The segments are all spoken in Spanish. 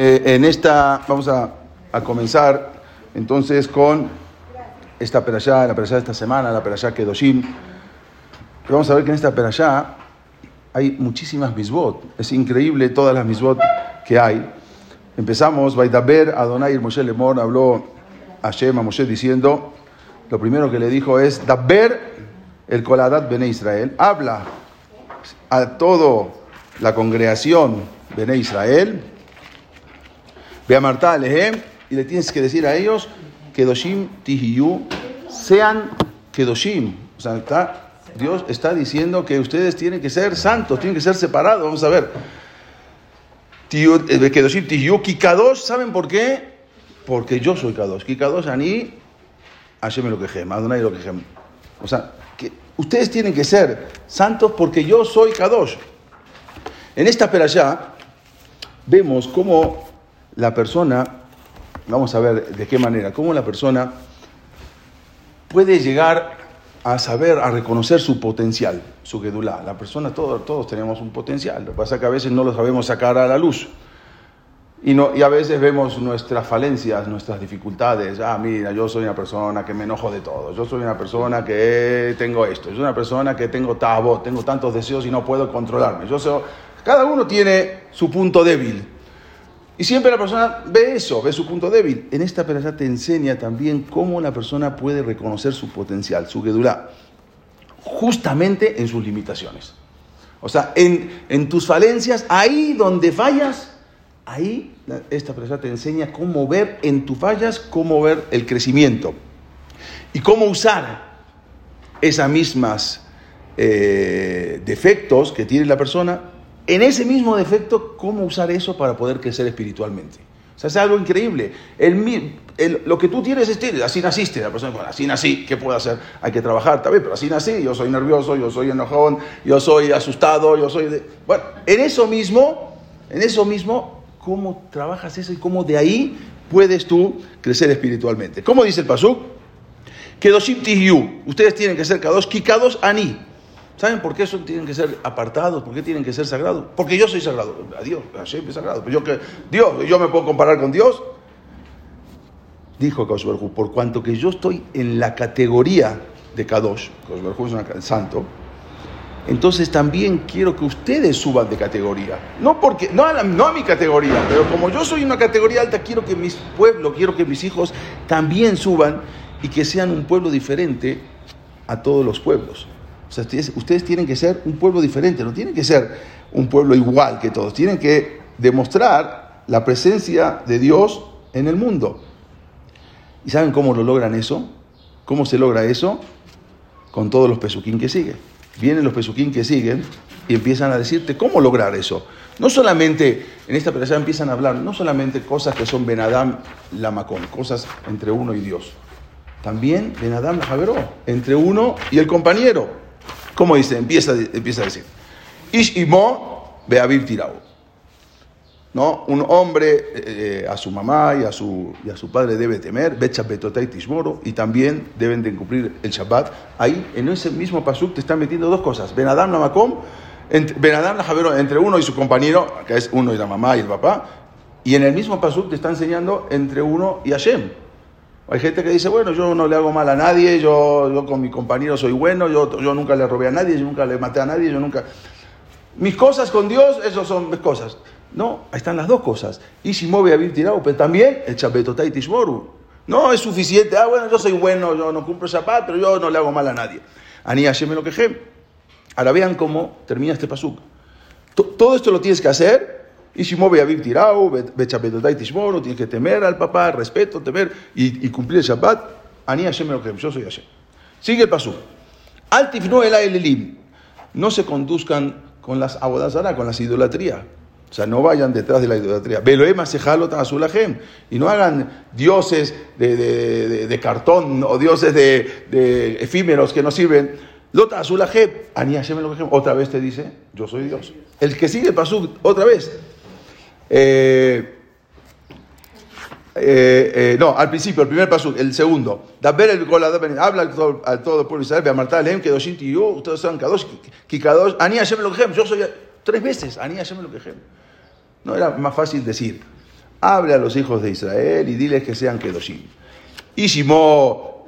Eh, en esta, vamos a, a comenzar entonces con esta perashá, la perashá de esta semana, la perashá Kedoshim. Pero vamos a ver que en esta perashá hay muchísimas misbot. Es increíble todas las misbot que hay. Empezamos, Vaidaber, Adonai, el Moshe Lemor habló a Shem, a Moshe, diciendo, lo primero que le dijo es, Daber, el Koladat Bene Israel, habla a toda la congregación Bene Israel, ve a Marta Alehem, y le tienes que decir a ellos, Kedoshim Tihiyu, sean Kedoshim. O sea, Dios está diciendo que ustedes tienen que ser santos, tienen que ser separados. Vamos a ver. eh, Kedoshim Tihiyu, Kikadosh, ¿saben por qué? Porque yo soy Kadosh. Kikadosh, Ani, Hashem lo quejem, Adonai lo quejem. O sea, que ustedes tienen que ser santos porque yo soy Kadosh. En esta perashá vemos cómo la persona, vamos a ver de qué manera, cómo la persona puede llegar a saber, a reconocer su potencial, su gedulá. La persona, todos, todos tenemos un potencial, lo que pasa es que a veces no lo sabemos sacar a la luz. Y, no, y a veces vemos nuestras falencias, nuestras dificultades. Ah, mira, yo soy una persona que me enojo de todo. Yo soy una persona que tengo esto. Yo soy una persona que tengo tabot, tengo tantos deseos y no puedo controlarme. Yo soy, cada uno tiene su punto débil. Y siempre la persona ve eso, ve su punto débil. En esta perashá te enseña también cómo la persona puede reconocer su potencial, su gedulá, justamente en sus limitaciones. O sea, en, en tus falencias, ahí donde fallas, ahí esta perashá te enseña cómo ver en tus fallas, cómo ver el crecimiento y cómo usar esas mismas eh, defectos que tiene la persona en ese mismo defecto, cómo usar eso para poder crecer espiritualmente. O sea, es algo increíble. El, el, lo que tú tienes es, así naciste. La persona, bueno, así nací, ¿qué puedo hacer? Hay que trabajar, también, pero así nací. Yo soy nervioso, yo soy enojón, yo soy asustado, yo soy... De... Bueno, en eso mismo, en eso mismo, ¿cómo trabajas eso y cómo de ahí puedes tú crecer espiritualmente? ¿Cómo dice el Pasuk? Kedoshim Tihyu. Ustedes tienen que ser Kadosh, Kikados Ani. ¿Saben por qué eso tienen que ser apartados? ¿Por qué tienen que ser sagrados? Porque yo soy sagrado. A Dios, Hashem es sagrado. Pero yo que, Dios, yo me puedo comparar con Dios. Dijo Kadosh por cuanto que yo estoy en la categoría de Kadosh, Kadosh es un santo, entonces también quiero que ustedes suban de categoría. No, porque, no, a la, no a mi categoría, pero como yo soy una categoría alta, quiero que mis pueblos, quiero que mis hijos también suban y que sean un pueblo diferente a todos los pueblos. Ustedes, tienen que ser un pueblo diferente, no tienen que ser un pueblo igual que todos, tienen que demostrar la presencia de Dios en el mundo. ¿Y saben cómo lo logran eso? ¿Cómo se logra eso? Con todos los pesuquín que siguen. Vienen los pesuquín que siguen y empiezan a decirte cómo lograr eso. No solamente, en esta persona empiezan a hablar, no solamente cosas que son Benadam Lamacón, cosas entre uno y Dios. También Benadam Javeró, entre uno y el compañero. ¿Cómo dice? Empieza, empieza a decir. Ish imo beavir tirao. ¿No? Un hombre eh, a su mamá y a su, y a su padre debe temer, y también deben de cumplir el Shabbat. Ahí, en ese mismo pasuk, te están metiendo dos cosas. Ben Adam Namakom, Ben Adam Javero, entre uno y su compañero, que es uno y la mamá y el papá, y en el mismo pasuk te está enseñando entre uno y Hashem. Hay gente que dice, bueno, yo no le hago mal a nadie, yo, yo con mi compañero soy bueno, yo, yo nunca le robé a nadie, yo nunca le maté a nadie, yo nunca... Mis cosas con Dios, esas son mis cosas. No, ahí están las dos cosas. Y si a tirado, pero también el Shabetotai Tishmoru. No es suficiente, ah, bueno, yo soy bueno, yo no cumplo Shabbat, pero yo no le hago mal a nadie. Ani me lo quejé. Ahora vean cómo termina este pasuk. Todo esto lo tienes que hacer y si mueve a vivir tirado, bechapetotai tishmoro, tienes que temer al papá, respeto, temer y, y cumplir el Shabbat. Ani Hashem Elohim, yo soy Hashem. Sigue el paso. Altifno el elelim. No se conduzcan con las abodazara, con las idolatrías. O sea, no vayan detrás de la idolatría. Veloema sejalot azulajem. Y no hagan dioses de, cartón o dioses de, efímeros que no sirven. Lota azulajem. Ani Hashem. Otra vez te dice, yo soy Dios. El que sigue el pasuk, otra vez. Eh, eh, eh, no, al principio, el primer paso, el segundo. Daber el habla al todo, al todo el pueblo de Israel, ve a Marta Lehem, que Doshin yo, ustedes son Kadosh, Kikadosh, Ani Hashem Elohim, yo soy tres veces, Ani Hashem Elohim. No era más fácil decir. Hable a los hijos de Israel y diles que sean Kedoshim. Y si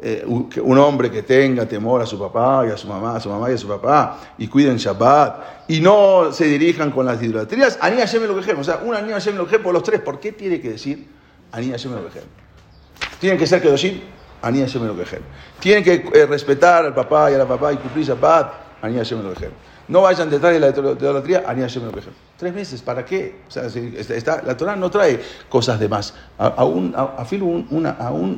eh, un hombre que tenga temor a su papá y a su mamá, a su mamá y a su papá, y cuiden Shabbat, y no se dirijan con las idolatrías, Ani Hashem lo O sea, un Ani Hashem lo por los tres. ¿Por qué tiene que decir Ani Hashem lo Tienen que ser Kedoshim, Ani Hashem lo Tienen que eh, respetar al papá y a la papá y cumplir Shabbat, Ani Hashem lo no vayan detrás de la idolatría, Ani Hashem Tres veces, ¿para qué? La Torah no trae cosas de más. Aún, a, una,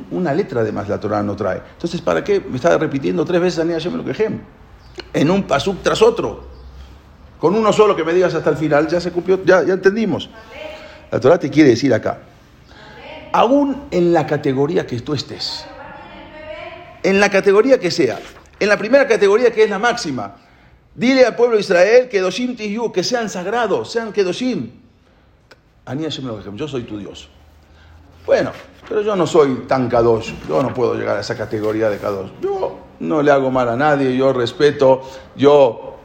una letra de más la Torah no trae. Entonces, ¿para qué? Me está repitiendo tres veces Ani Hashem En un pasuk tras otro. Con uno solo que me digas hasta el final, ya se cumplió, ya, ya entendimos. La Torah te quiere decir acá. Aún en la categoría que tú estés. En la categoría que sea. En la primera categoría que es la máxima Dile al pueblo de Israel que Doshim Tihu, que sean sagrados, sean Kedoshim. Yo soy tu Dios. Bueno, pero yo no soy tan Kadosh. Yo no puedo llegar a esa categoría de Kadosh. Yo no le hago mal a nadie, yo respeto, yo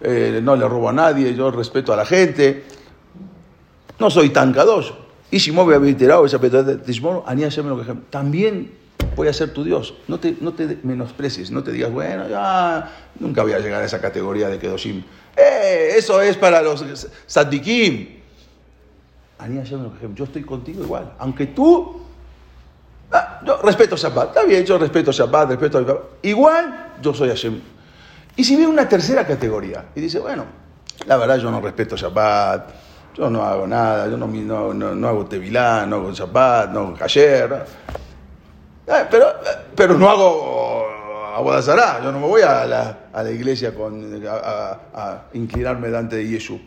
eh, no le robo a nadie, yo respeto a la gente. No soy tan Kadosh. Y si mueve a esa también voy a ser tu Dios. No te, no te menosprecies, no te digas, bueno, ya nunca voy a llegar a esa categoría de Kedoshim. ¡Eh! Eso es para los Sadikim. Yo estoy contigo igual. Aunque tú. Ah, yo respeto Shabbat. Está bien, yo respeto Shabbat, respeto Shabbat. Igual yo soy Hashem. Y si viene una tercera categoría y dice, bueno, la verdad yo no respeto Shabbat, yo no hago nada, yo no, no, no, hago tevilá, no hago Shabbat, no hago kasher. Eh, pero, pero no hago Abodazará, yo no me voy a la, iglesia con, a, inclinarme delante de Yeshua.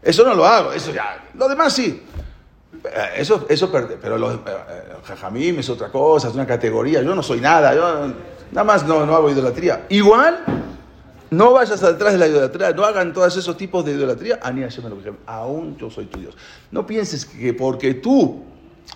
Eso no lo hago, eso ya. Lo demás sí. Eh, eso, eso pero los eh, jajamim es otra cosa, es una categoría. Yo no soy nada, nada más no, no hago idolatría. Igual, no vayas atrás de la idolatría, no hagan todos esos tipos de idolatría. Aún yo soy tu Dios. No pienses que porque tú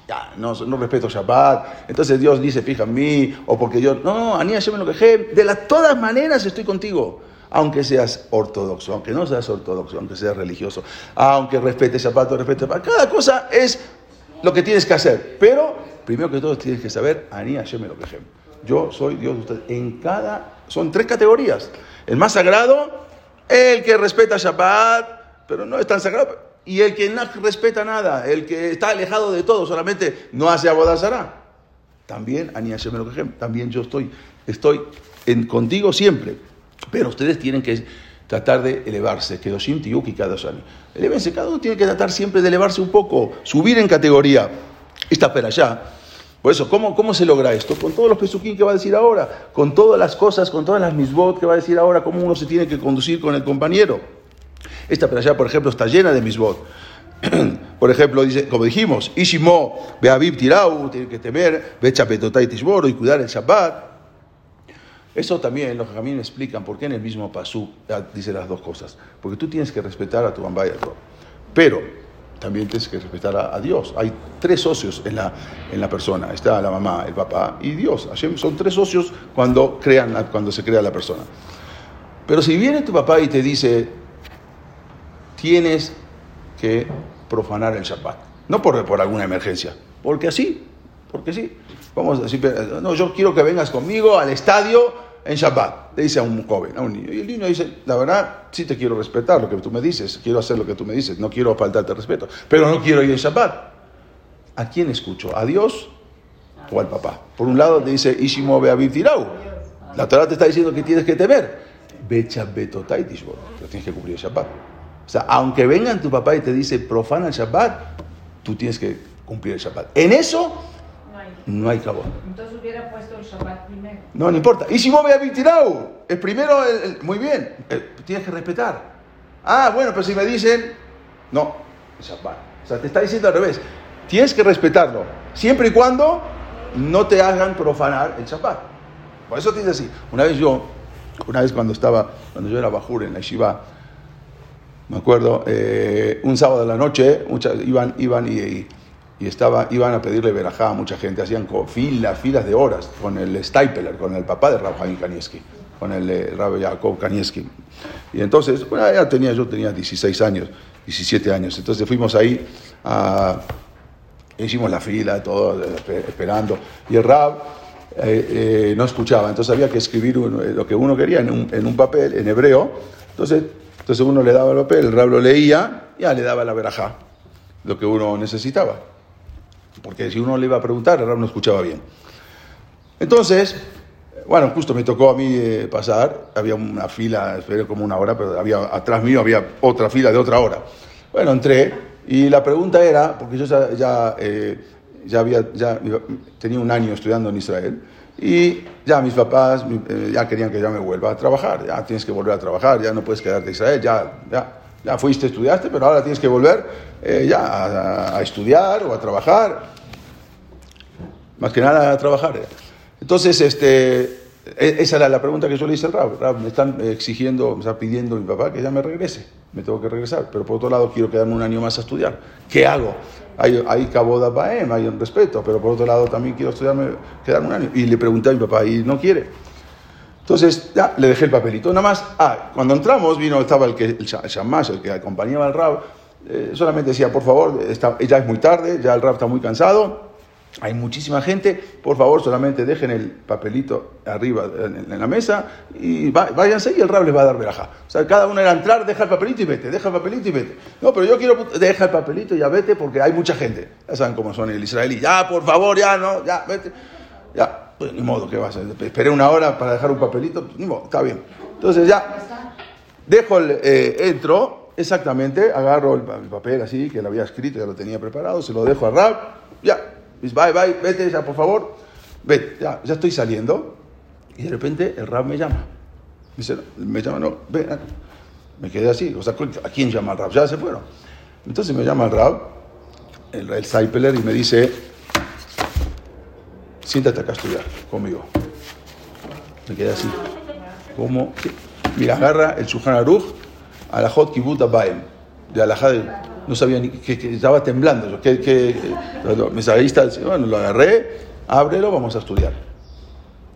ya, no, no respeto Shabbat, entonces Dios dice, fija en mí, o porque yo, no, Anía, yo me quejé, de las todas maneras estoy contigo, aunque seas ortodoxo, aunque no seas ortodoxo, aunque seas religioso, aunque respetes Shabbat o respetes Shabbat, cada cosa es lo que tienes que hacer, pero primero que todo tienes que saber, yo me lo quejé. Yo soy Dios de usted. En cada, son tres categorías. El más sagrado, el que respeta Shabbat, pero no es tan sagrado y el que no respeta nada, el que está alejado de todo, solamente no hace abodazará. También, también yo estoy, estoy en, contigo siempre. Pero ustedes tienen que tratar de elevarse. Kedoshim Tiyuki Kadoshani. Elevense, cada uno tiene que tratar siempre de elevarse un poco, subir en categoría. Esta para allá. Por eso, ¿cómo, ¿cómo se logra esto? Con todos los pesuquín que va a decir ahora, con todas las cosas, con todas las misbot que va a decir ahora, cómo uno se tiene que conducir con el compañero. Esta allá, por ejemplo, está llena de misbot. por ejemplo, dice, como dijimos, Ishimo, Beaviv Tirau, tiene que temer, Bechapetotai Tishboro y cuidar el Shabbat. Eso también los me explican por qué en el mismo pasú dice las dos cosas. Porque tú tienes que respetar a tu bambá y a Pero también tienes que respetar a, Dios. Hay tres socios en la, en la persona. Está la mamá, el papá y Dios. Son tres socios cuando, crean, cuando se crea la persona. Pero si viene tu papá y te dice, tienes que profanar el Shabbat. No por, por alguna emergencia, porque así, porque sí. Vamos a decir, no, yo quiero que vengas conmigo al estadio en Shabbat, le dice a un joven, a un niño. Y el niño dice, la verdad, sí te quiero respetar lo que tú me dices, quiero hacer lo que tú me dices, no quiero faltarte respeto, pero no quiero ir en Shabbat. ¿A quién escucho? ¿A Dios o al papá? Por un lado te dice, Ishimo Tirau. La Torah te está diciendo que tienes que temer. Becha Betotai tienes que cumplir el Shabbat. O sea, aunque vengan tu papá y te dice profana el Shabbat, tú tienes que cumplir el Shabbat. En eso no hay cabo. Entonces hubiera puesto el Shabbat primero. No, no importa. Y si vos me tirado, el primero, muy bien, eh, tienes que respetar. Ah, bueno, pero si me dicen, no, el Shabbat. O sea, te está diciendo al revés. Tienes que respetarlo, siempre y cuando no te hagan profanar el Shabbat. Por eso te dice así. Una vez yo, una vez cuando estaba, cuando yo era bajur en la Shiva, me acuerdo, eh, un sábado de la noche, muchas, iban, iban y, y, estaba, iban a pedirle verajá a mucha gente, hacían filas, filas de horas con el Stipler, con el papá de Rabbi Kanieski, con el eh, Jacob Kanieski. Y entonces, ya tenía, yo tenía 16 años, 17 años, entonces fuimos ahí Hicimos la fila, todo, espe- esperando. Y el Rab eh, eh, no escuchaba, entonces había que escribir eh, lo que uno quería en un, en un papel, en hebreo. Entonces, entonces uno le daba el papel, el Rab lo leía, ya le daba la verajá, lo que uno necesitaba. Porque si uno le iba a preguntar, el Rab no escuchaba bien. Entonces, bueno, justo me tocó a mí eh, pasar, había una fila, esperé como una hora, pero había, atrás mío había otra fila de otra hora. Bueno, entré y la pregunta era, porque yo ya, ya, eh, había, ya tenía un año estudiando en Israel, y ya mis papás eh, ya querían que ya me vuelva a trabajar, ya tienes que volver a trabajar, ya no puedes quedarte en Israel, ya, ya, ya fuiste, estudiaste, pero ahora tienes que volver eh, ya a- a estudiar o a trabajar más que nada a trabajar. Entonces, este, e- esa era la pregunta que yo le hice al Rab. Rab, me están exigiendo, me está pidiendo mi papá que ya me regrese. Me tengo que regresar. Pero por otro lado, quiero quedarme un año más a estudiar. ¿Qué hago? Hay, hay caboda baem, hay un respeto, pero por otro lado también quiero estudiarme, quedarme un año. Y le pregunté a mi papá y no quiere. Entonces, ya, le dejé el papelito. Nada más, ah, cuando entramos, vino, estaba el, que, el, sha- el shamash, el que acompañaba al Rab, eh, solamente decía, por favor, está, ya es muy tarde, ya el Rab está muy cansado, hay muchísima gente, por favor, solamente dejen el papelito arriba en, la mesa y váyanse y el Rab les va a dar veraja. O sea, cada uno era entrar, deja el papelito y vete, deja el papelito y vete. No, pero yo quiero, deja el papelito y ya vete porque hay mucha gente. Ya saben cómo son el israelí. Ya, por favor, ya, no, ya, vete. Ya, pues ni modo, ¿qué vas a hacer? Esperé una hora para dejar un papelito, ni modo, está bien. Entonces ya, dejo el, eh, entro, exactamente, agarro el papel así, que lo había escrito, ya lo tenía preparado, se lo dejo a Rab, ya, dice, bye, bye, vete ya, por favor, vete, ya, ya estoy saliendo, y de repente el Rab me llama. Dice, no, me llama, no, ven, ah. me quedé así, o sea, ¿a quién llama el Rab? Ya se fueron. Entonces me llama el Rab, el, el y me dice, siéntate acá a estudiar conmigo. Me quedé así. ¿Cómo? ¿Qué? Mira, agarra el Shulchan Aruch, Alajot Kibbut Abaem, de Alajá de- no sabía ni, que, que estaba temblando. yo, Que, que, me salí, bueno, lo agarré, ábrelo, vamos a estudiar.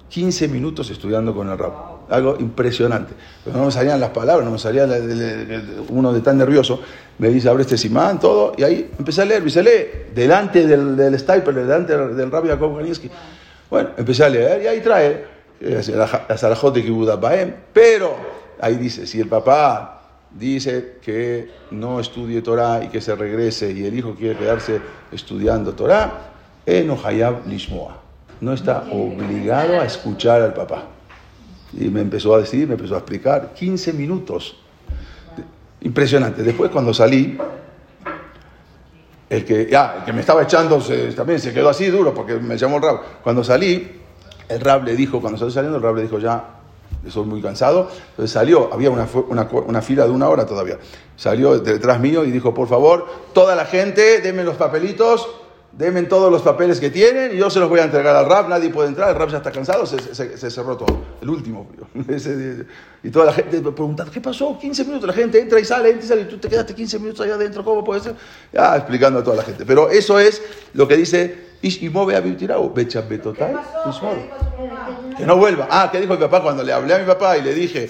15 minutos estudiando con el rap. Algo impresionante. Pero no me salían las palabras, no me salía uno de tan nervioso. Me dice, abre este simán, todo. Y ahí empecé a leer, empecé a leer. Delante del, del Stiper, delante del Rabbi Jacob Kanievski. Bueno, empecé a leer y ahí trae eh, las alajot de Kibbutz Baem. Pero ahí dice, si el papá dice que no estudie Torah y que se regrese y el hijo quiere quedarse estudiando Torah, Eno Hayab Lishmoa. No está obligado a escuchar al papá. Y me empezó a decir, me empezó a explicar, 15 minutos. Impresionante. Después cuando salí, el que, ya, el que me estaba echando se- también se quedó así duro porque me llamó el Rab. Cuando salí, el Rab le dijo, cuando salió saliendo, el Rab le dijo ya, estoy muy cansado. Entonces salió, había una, una, una fila de una hora todavía. Salió detrás mío y dijo, por favor, toda la gente, denme los papelitos, denme todos los papeles que tienen y yo se los voy a entregar al Rab, nadie puede entrar, el Rab ya está cansado, se, se- se cerró todo, el último. Y toda la gente preguntando, ¿qué pasó? 15 minutos, la gente entra y sale, entra y sale, y tú te quedaste 15 minutos allá adentro, ¿cómo puede ser? Ya, explicando a toda la gente. Pero eso es lo que dice Ishimove Abitirau, Becha Betotai, Ishmove. Que no vuelva. Ah, ¿qué dijo mi papá cuando le hablé a mi papá y le dije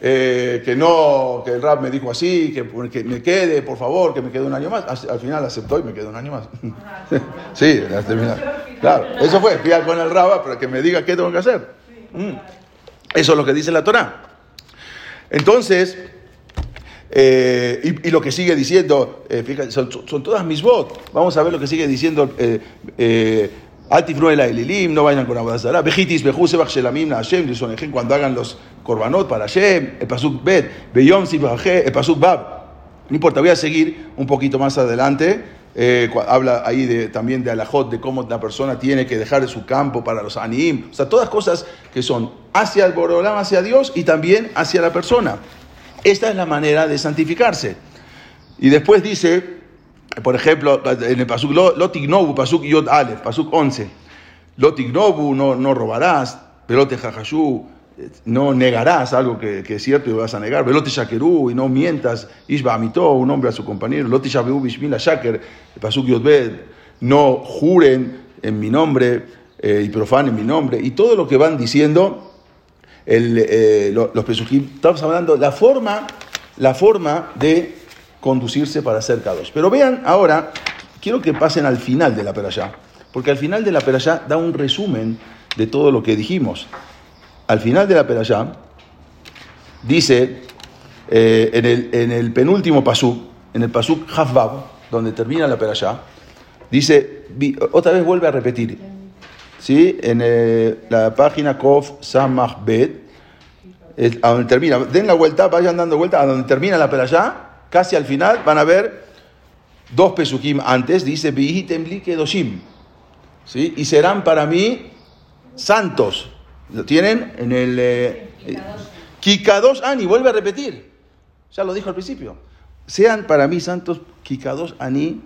eh, que no, que el rap me dijo así, que, que me quede, por favor, que me quede un año más? Al, al final aceptó y me quedó un año más. sí, al terminar. Claro, eso fue, fui con el raba para que me diga qué tengo que hacer. Mm. Eso es lo que dice la Torah. Entonces, eh, y, lo que sigue diciendo, eh, fíjate, son, todas mis votos. Vamos a ver lo que sigue diciendo. Eh, Elilim, no vayan con Abodazara. Vejitis, Bejusebach Shelamim, Hashem, cuando hagan los korbanot para Hashem, el Pasuk Bet, Beyom Sibaje, el Pasuk Bab. No importa, voy a seguir un poquito más adelante. Eh, habla ahí de, también de alajot, de cómo la persona tiene que dejar su campo para los anim. O sea, todas cosas que son hacia el Borolam, hacia Dios y también hacia la persona. Esta es la manera de santificarse. Y después dice, por ejemplo, en el Pasuk Lo- Lotignobu, Pasuk Yod Aleph, Pasuk 11. Lotignobu, no, no robarás, Velote Jajashu, no negarás algo que, que es cierto y vas a negar. Velote Shakeru, y no mientas, Ishba un hombre a su compañero. Lote Shabehu Bishmila Shaker, Pasuk no juren en mi nombre eh, y profanen mi nombre. Y todo lo que van diciendo eh, lo- los pesukim, estamos hablando la forma, la forma de conducirse para ser Kadosh. Pero vean ahora quiero que pasen al final de la perashá, porque al final de la perashá da un resumen de todo lo que dijimos. Al final de la perashá dice, eh, en, el, en el penúltimo pasuk, en el pasuk Hafbab, donde termina la perashá, dice, otra vez vuelve a repetir, ¿sí? En eh, la página Kof Samach Bet, a donde termina, den la vuelta, vayan dando vuelta a donde termina la perashá, casi al final van a ver dos pesukim antes, dice, Vihitem li kedoshim, ¿sí? Y serán para mí santos. ¿Lo tienen? En el... Eh, Kikados Ani, vuelve a repetir. Ya lo dijo al principio. Sean para mí santos Kikados Ani,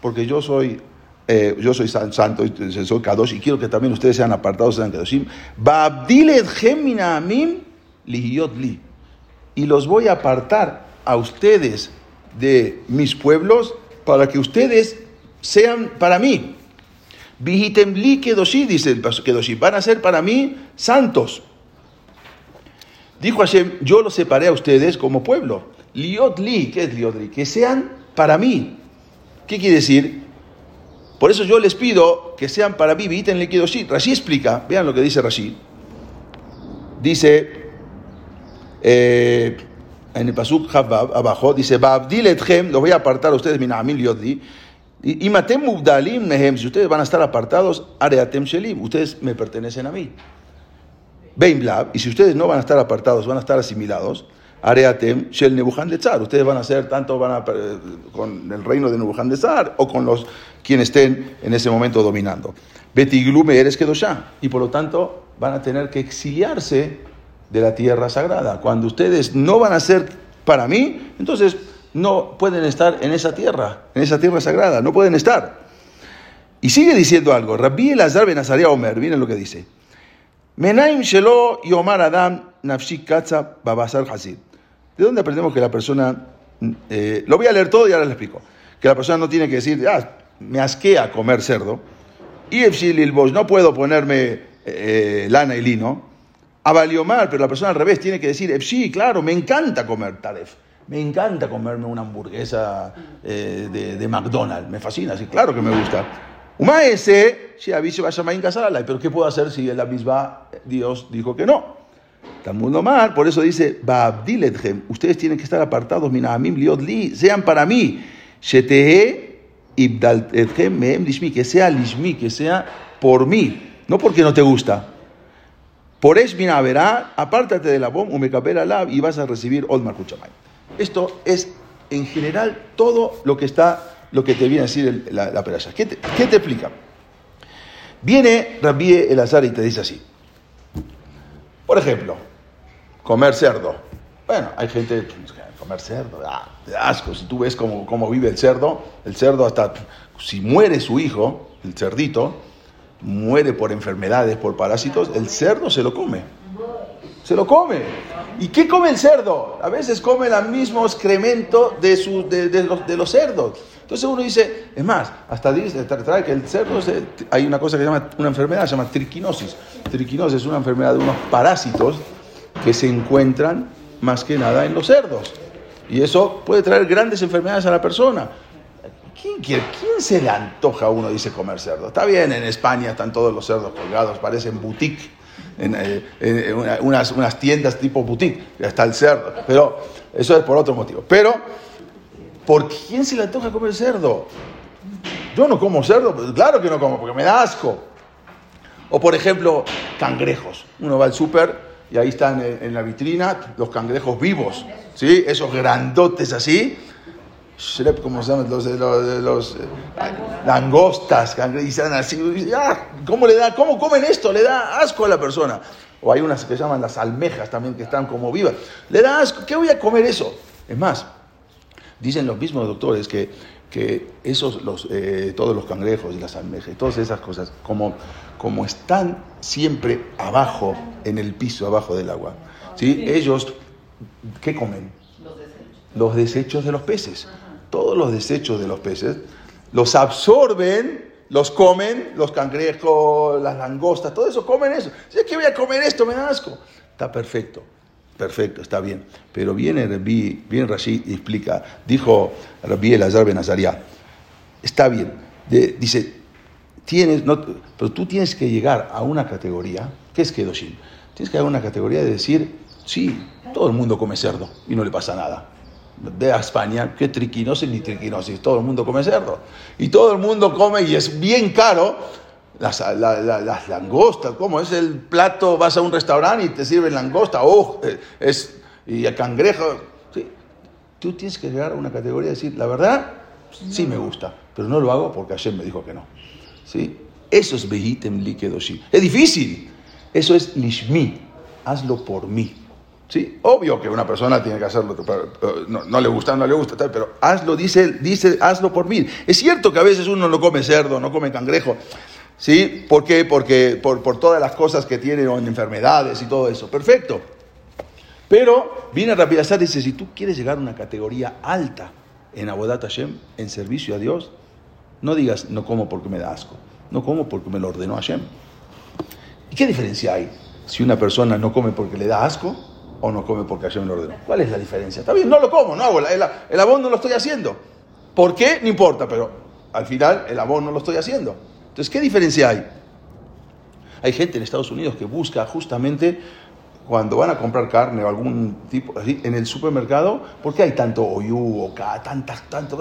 porque yo soy, eh, yo soy san- santo, soy Kadosh, y quiero que también ustedes sean apartados, sean Kadoshim. Li. Y los voy a apartar a ustedes de mis pueblos para que ustedes sean para mí. Vihitem li kedoshi, dice el kedoshi, van a ser para mí santos. Dijo Hashem, yo los separé a ustedes como pueblo. Liot li, ¿qué es liot li? Que sean para mí. ¿Qué quiere decir? Por eso yo les pido que sean para mí. Viten le kedoshi. Rashi explica, vean lo que dice Rashi. Dice, eh, en el pasuk abajo, dice, Babdil etchem, los voy a apartar a ustedes, minamil liot li. Y y matem mubdalim mehem, si ustedes van a estar apartados, areatem shelim, ustedes me pertenecen a mí. Bein Blab, y si ustedes no van a estar apartados, van a estar asimilados, Areatem Shel Nebuchadnezzar. Ustedes van a ser tanto van a, eh, con el reino de Nebuchadnezzar o con los quienes estén en ese momento dominando. Betiglume eres Kedoshá. Y por lo tanto van a tener que exiliarse de la tierra sagrada. Cuando ustedes no van a ser para mí, entonces no pueden estar en esa tierra, en esa tierra sagrada, no pueden estar. Y sigue diciendo algo. Rabbi Elazar ben Azaria Omer, miren lo que dice. Menaim shelo yomar adam nafshi katza babasar hasid. ¿De dónde aprendemos que la persona, eh, lo voy a leer todo y ahora les explico, que la persona no tiene que decir, ah, me asquea comer cerdo, y no puedo ponerme eh, lana y lino, abaliomar, pero la persona al revés tiene que decir, sí, claro, me encanta comer taref, me encanta comerme una hamburguesa eh, de, de McDonald's, me fascina, sí, claro que me gusta. Umaese, si aviso vaya a casarla, pero ¿qué puedo hacer si en la misma Dios dijo que no? Talmud Omar, por eso dice, Babdilethem, ustedes tienen que estar apartados, minamim liot li, sean para mí, shetehe ibdalethem mehem lishmi, que sea lishmi, que sea por mí, no porque no te gusta. Por es mina verá, apártate de la bom, umekapera lab, y vas a recibir Olmar Kuchamay. Esto es, en general, todo lo que está, lo que te viene a decir el- la, la. ¿Qué te, qué te explica? Viene Rabbi Elazar y te dice así. Por ejemplo, comer cerdo. Bueno, hay gente que comer cerdo, ah, asco. Si tú ves cómo, cómo vive el cerdo, el cerdo hasta, si muere su hijo, el cerdito, muere por enfermedades, por parásitos, el cerdo se lo come. Se lo come. ¿Y qué come el cerdo? A veces come el mismo excremento de, de- los, de los cerdos. Entonces uno dice, es más, hasta dice, que el cerdo, hay una cosa que se llama, una enfermedad, se llama triquinosis. Triquinosis es una enfermedad de unos parásitos que se encuentran más que nada en los cerdos. Y eso puede traer grandes enfermedades a la persona. ¿Quién, quiere- quién se le antoja a uno, dice, comer cerdo? Está bien, en España están todos los cerdos colgados, parecen boutique, en, eh, en una- unas, unas tiendas tipo boutique, ya está el cerdo. Pero eso es por otro motivo. Pero, ¿por quién se le antoja comer cerdo? Yo no como cerdo, pues claro que no como, porque me da asco. O por ejemplo, cangrejos. Uno va al súper y ahí están en, en la vitrina los cangrejos vivos, ¿sí? Esos grandotes así. Shrep, ¿cómo se llaman? Los, de los, de los, eh, langostas, cangre- y están así. ah, ¿Cómo le da? ¿Cómo comen esto? Le da asco a la persona. O hay unas que se llaman las almejas también que están como vivas. Le da asco. ¿Qué voy a comer eso? Es más, Dicen los mismos doctores que, que esos, los, eh, todos los cangrejos y las almejas y todas esas cosas, como, como están siempre abajo, en el piso, abajo del agua, ¿sí? ellos, ¿qué comen? Los desechos de los peces. Todos los desechos de los peces los absorben, los comen, los cangrejos, las langostas, todo eso comen eso. Si es que voy a comer esto, me da asco. Está perfecto. Perfecto, está bien. Pero viene Rabbi, viene Rashid y explica, dijo Rabbi Elazar Ben Azariah, está bien. Dice, tienes, no, pero tú tienes que llegar a una categoría, ¿qué es Kedoshim? Tienes que llegar a una categoría de decir, sí, todo el mundo come cerdo y no le pasa nada. A España, qué triquinosis ni triquinosis, todo el mundo come cerdo. Y todo el mundo come y es bien caro las, la- la- langostas, ¿cómo? Es el plato, vas a un restaurante y te sirven langosta, oh, eh, es, y el cangrejo. Sí. Tú tienes que llegar a una categoría y decir, la verdad, sí me gusta, pero no lo hago porque ayer me dijo que no. ¿Sí? Eso es Behitem li Kedoshim. Es difícil. Eso es Lishmi. Hazlo por mí. ¿Sí? Obvio que una persona tiene que hacerlo, pero no, no le gusta, no le gusta, tal, pero hazlo, dice, dice, hazlo por mí. Es cierto que a veces uno no come cerdo, no come cangrejo. ¿Sí? ¿Por qué? Porque por, por todas las cosas que tienen, o en enfermedades y todo eso. Perfecto. Pero viene Rapidazar y dice, si tú quieres llegar a una categoría alta en Abodat Hashem, en servicio a Dios, no digas, no como porque me da asco, no como porque me lo ordenó Hashem. ¿Y qué diferencia hay si una persona no come porque le da asco o no come porque Hashem lo ordenó? ¿Cuál es la diferencia? Está bien, no lo como, no hago, el, el abón no lo estoy haciendo. ¿Por qué? No importa, pero al final el abón no lo estoy haciendo. Entonces, ¿qué diferencia hay? Hay gente en Estados Unidos que busca justamente cuando van a comprar carne o algún tipo en el supermercado, ¿por qué hay tanto oyú o ca, tantas, tanto,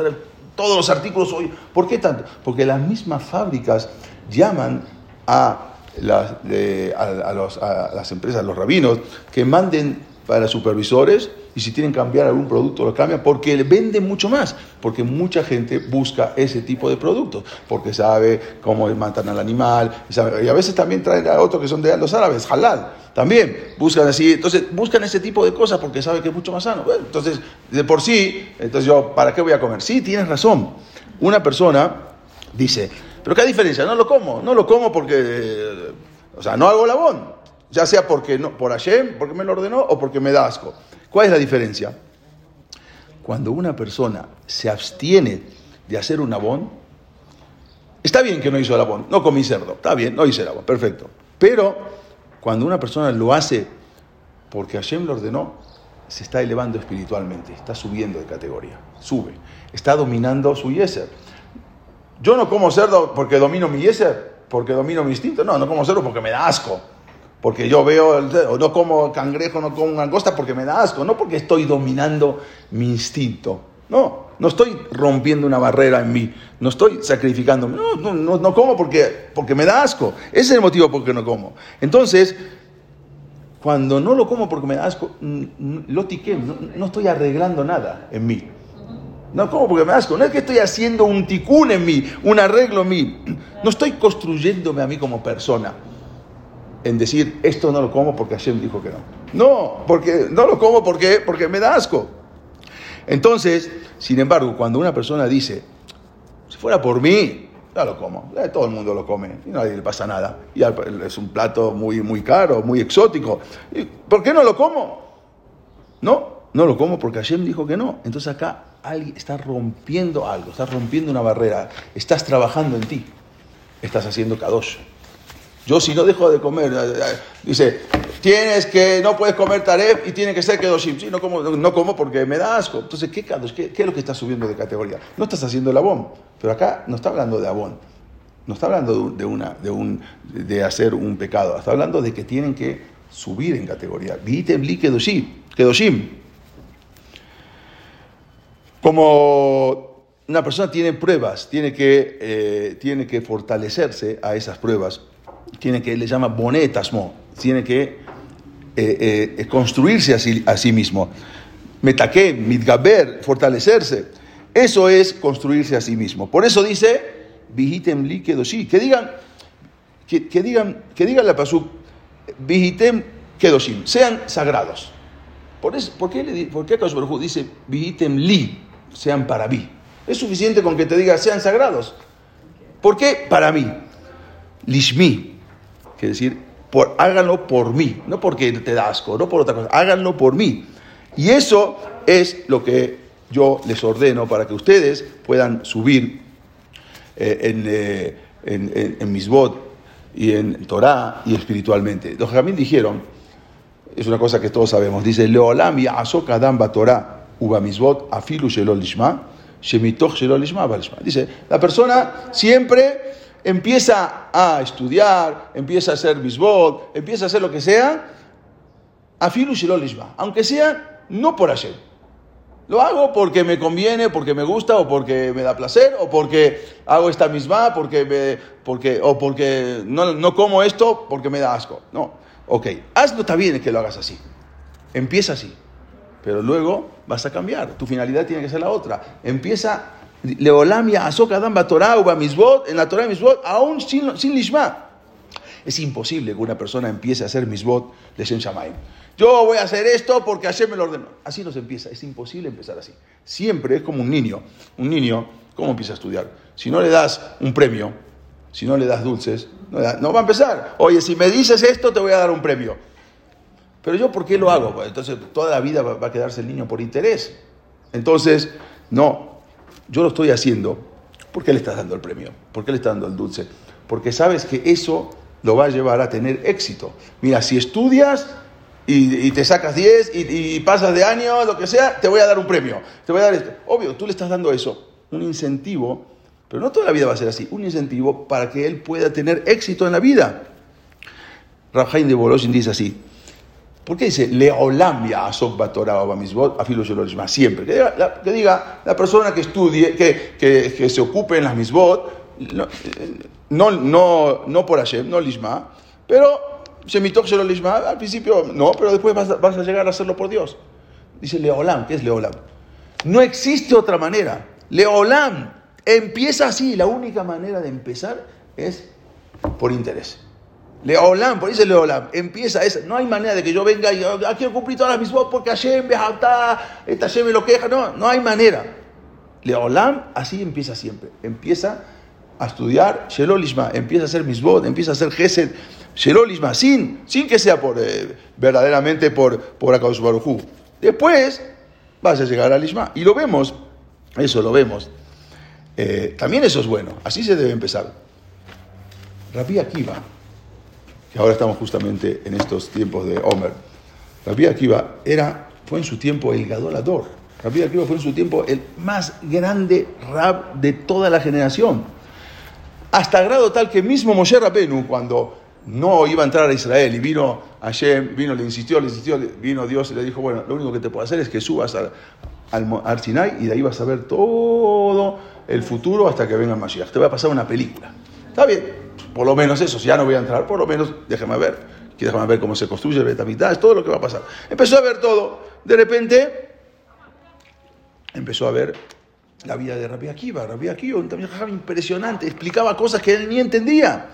todos los artículos hoy? ¿Por qué tanto? Porque las mismas fábricas llaman a a, las empresas, a los rabinos, que manden para supervisores y si tienen que cambiar algún producto lo cambian porque venden mucho más, porque mucha gente busca ese tipo de productos, porque sabe cómo matan al animal, y, sabe, a veces también traen a otros que son de los árabes, halal, también buscan así, entonces buscan ese tipo de cosas porque saben que es mucho más sano. Bueno, entonces, de por sí, entonces yo, ¿para qué voy a comer? Sí, tienes razón. Una persona dice, pero ¿qué diferencia? No lo como, no lo como porque, o sea, no hago labón, ya sea porque no, por Hashem, porque me lo ordenó, o porque me da asco. ¿Cuál es la diferencia? Cuando una persona se abstiene de hacer un abón, está bien que no hizo el abón, no comí cerdo, está bien, no hice el abón, perfecto. Pero cuando una persona lo hace porque Hashem lo ordenó, se está elevando espiritualmente, está subiendo de categoría, sube, está dominando su yeser. Yo no como cerdo porque domino mi yeser, porque domino mi instinto, no, no como cerdo porque me da asco. Porque yo veo, el, o no como cangrejo, no como langosta porque me da asco, no porque estoy dominando mi instinto. No, no estoy rompiendo una barrera en mí, no estoy sacrificándome. No, no, no, no como porque, porque me da asco. Ese es el motivo por qué no como. Entonces, cuando no lo como porque me da asco, lo tiqué, no, no estoy arreglando nada en mí. No como porque me asco, no es que estoy haciendo un ticún en mí, un arreglo en mí. No estoy construyéndome a mí como persona en decir esto no lo como porque Hashem dijo que no. No, porque no lo como porque, porque me da asco. Entonces, sin embargo, cuando una persona dice, si fuera por mí, ya lo como, todo el mundo lo come y nadie le pasa nada. Y es un plato muy, muy caro, muy exótico. ¿Y ¿Por qué no lo como? No, no lo como porque Hashem dijo que no. Entonces acá alguien está rompiendo algo, estás rompiendo una barrera, estás trabajando en ti, estás haciendo kadosh. Yo si no dejo de comer, dice, tienes que, no puedes comer taref y tiene que ser kedoshim. Sí, no como, no como porque me da asco. Entonces, ¿qué kadosh? ¿Qué, ¿Qué, es lo que estás subiendo de categoría? No estás haciendo el abón, pero acá no está hablando de abón. No está hablando de, una, de, un, de hacer un pecado. Está hablando de que tienen que subir en categoría. Vitem li kedoshim. kedoshim. Como una persona tiene pruebas, tiene que, eh, tiene que fortalecerse a esas pruebas tiene que, le llama bonetasmo, tiene que eh, eh, construirse a sí, a sí mismo. Metaque, mitgaber, fortalecerse. Eso es construirse a sí mismo. Por eso dice, vihitem li kedoshi, que digan, que, digan, que digan la pasuk, vihitem kedoshim, sean sagrados. Por, eso, ¿por qué, por qué dice, vihitem li, sean para mí? Es suficiente con que te diga, sean sagrados. ¿Por qué? Para mí. Lishmi, quiere decir, por, háganlo por mí, no porque te da asco, no por otra cosa, háganlo por mí. Y eso es lo que yo les ordeno para que ustedes puedan subir eh, en, eh, en, en, Misbot y en Torah y espiritualmente. Los Jamín dijeron, es una cosa que todos sabemos, dice, Leolam y Azok Adam Torah, Uba Misbot, Afilu Shelol Lishma, Shemitoch Shelo Lishma. Dice, la persona siempre empieza a estudiar, empieza a hacer bisbot, empieza a hacer lo que sea, afilu Shelo Lishma, aunque sea no por Hashem. Lo hago porque me conviene, porque me gusta, o porque me da placer, o porque hago esta misma, porque me, porque, o porque no, no como esto porque me da asco. No, ok, hazlo, está bien que lo hagas así. Empieza así, pero luego vas a cambiar. Tu finalidad tiene que ser la otra. Empieza Leolamia, Azoka, Damba, Torah, Uba, Misbot, en la Torah y Misbot, aún sin, sin Lishma. Es imposible que una persona empiece a hacer Misbot de Shem Shamayim. Yo voy a hacer esto porque Hashem me lo ordenó. Así no se empieza, es imposible empezar así. Siempre es como un niño. Un niño, ¿cómo empieza a estudiar? Si no le das un premio, si no le das dulces, no va a empezar. Oye, si me dices esto, te voy a dar un premio. Pero yo, ¿por qué lo hago? Entonces, toda la vida va a quedarse el niño por interés. Entonces, no, yo lo estoy haciendo. ¿Por qué le estás dando el premio? ¿Por qué le estás dando el dulce? Porque sabes que eso lo va a llevar a tener éxito. Mira, si estudias y, te sacas 10 y, pasas de año, lo que sea, te voy a dar un premio. Te voy a dar esto. Obvio, tú le estás dando eso, un incentivo, pero no toda la vida va a ser así, un incentivo para que él pueda tener éxito en la vida. Rabhaim de Boloshin dice así, ¿Por qué dice Leolam Asok Batorah Bamisbot Afilo? Siempre. Que diga, la, que diga la persona que estudie, que, que, que se ocupe en las Misbot, no, no, no, por Hashem, no Lishma, pero Shemitok Lishma, al principio no, pero después vas, vas a llegar a hacerlo por Dios. Dice Leolam, ¿qué es Leolam? No existe otra manera. Leolam empieza así, la única manera de empezar es por interés. Leolam, por dice Leolam, empieza esa. No hay manera de que yo venga y "Ah, quiero cumplir todas las mismas porque Hashem, Behatá, esta Hashem me lo queja. No, no hay manera. Leolam, así empieza siempre. Empieza a estudiar Shelolishma, empieza a hacer misbot, empieza a hacer Gesed, Shelolishma, sin, sin que sea por, eh, verdaderamente por, por Akadosh Baruj Hu. Después vas a llegar al Lishma. Y lo vemos, eso lo vemos. Eh, también eso es bueno, así se debe empezar. Rabbi Akiva, ahora estamos justamente en estos tiempos de Omer. Rabbi Akiva era, fue en su tiempo el gadolador. Rabbi Akiva fue en su tiempo el más grande rab de toda la generación. Hasta grado tal que mismo Moshe Rabenu, cuando no iba a entrar a Israel y vino Hashem, vino, le insistió, le insistió, vino Dios y le dijo, bueno, lo único que te puedo hacer es que subas al, al, Sinai y de ahí vas a ver todo el futuro hasta que venga Mashiach. Te voy a pasar una película. Está bien, por lo menos eso, si ya no voy a entrar, por lo menos déjame ver. Déjame ver cómo se construye Betamigdash, todo lo que va a pasar. Empezó a ver todo. De repente, empezó a ver la vida de Rabbi Akiva. Rabbi Akiva, un también impresionante, explicaba cosas que él ni entendía.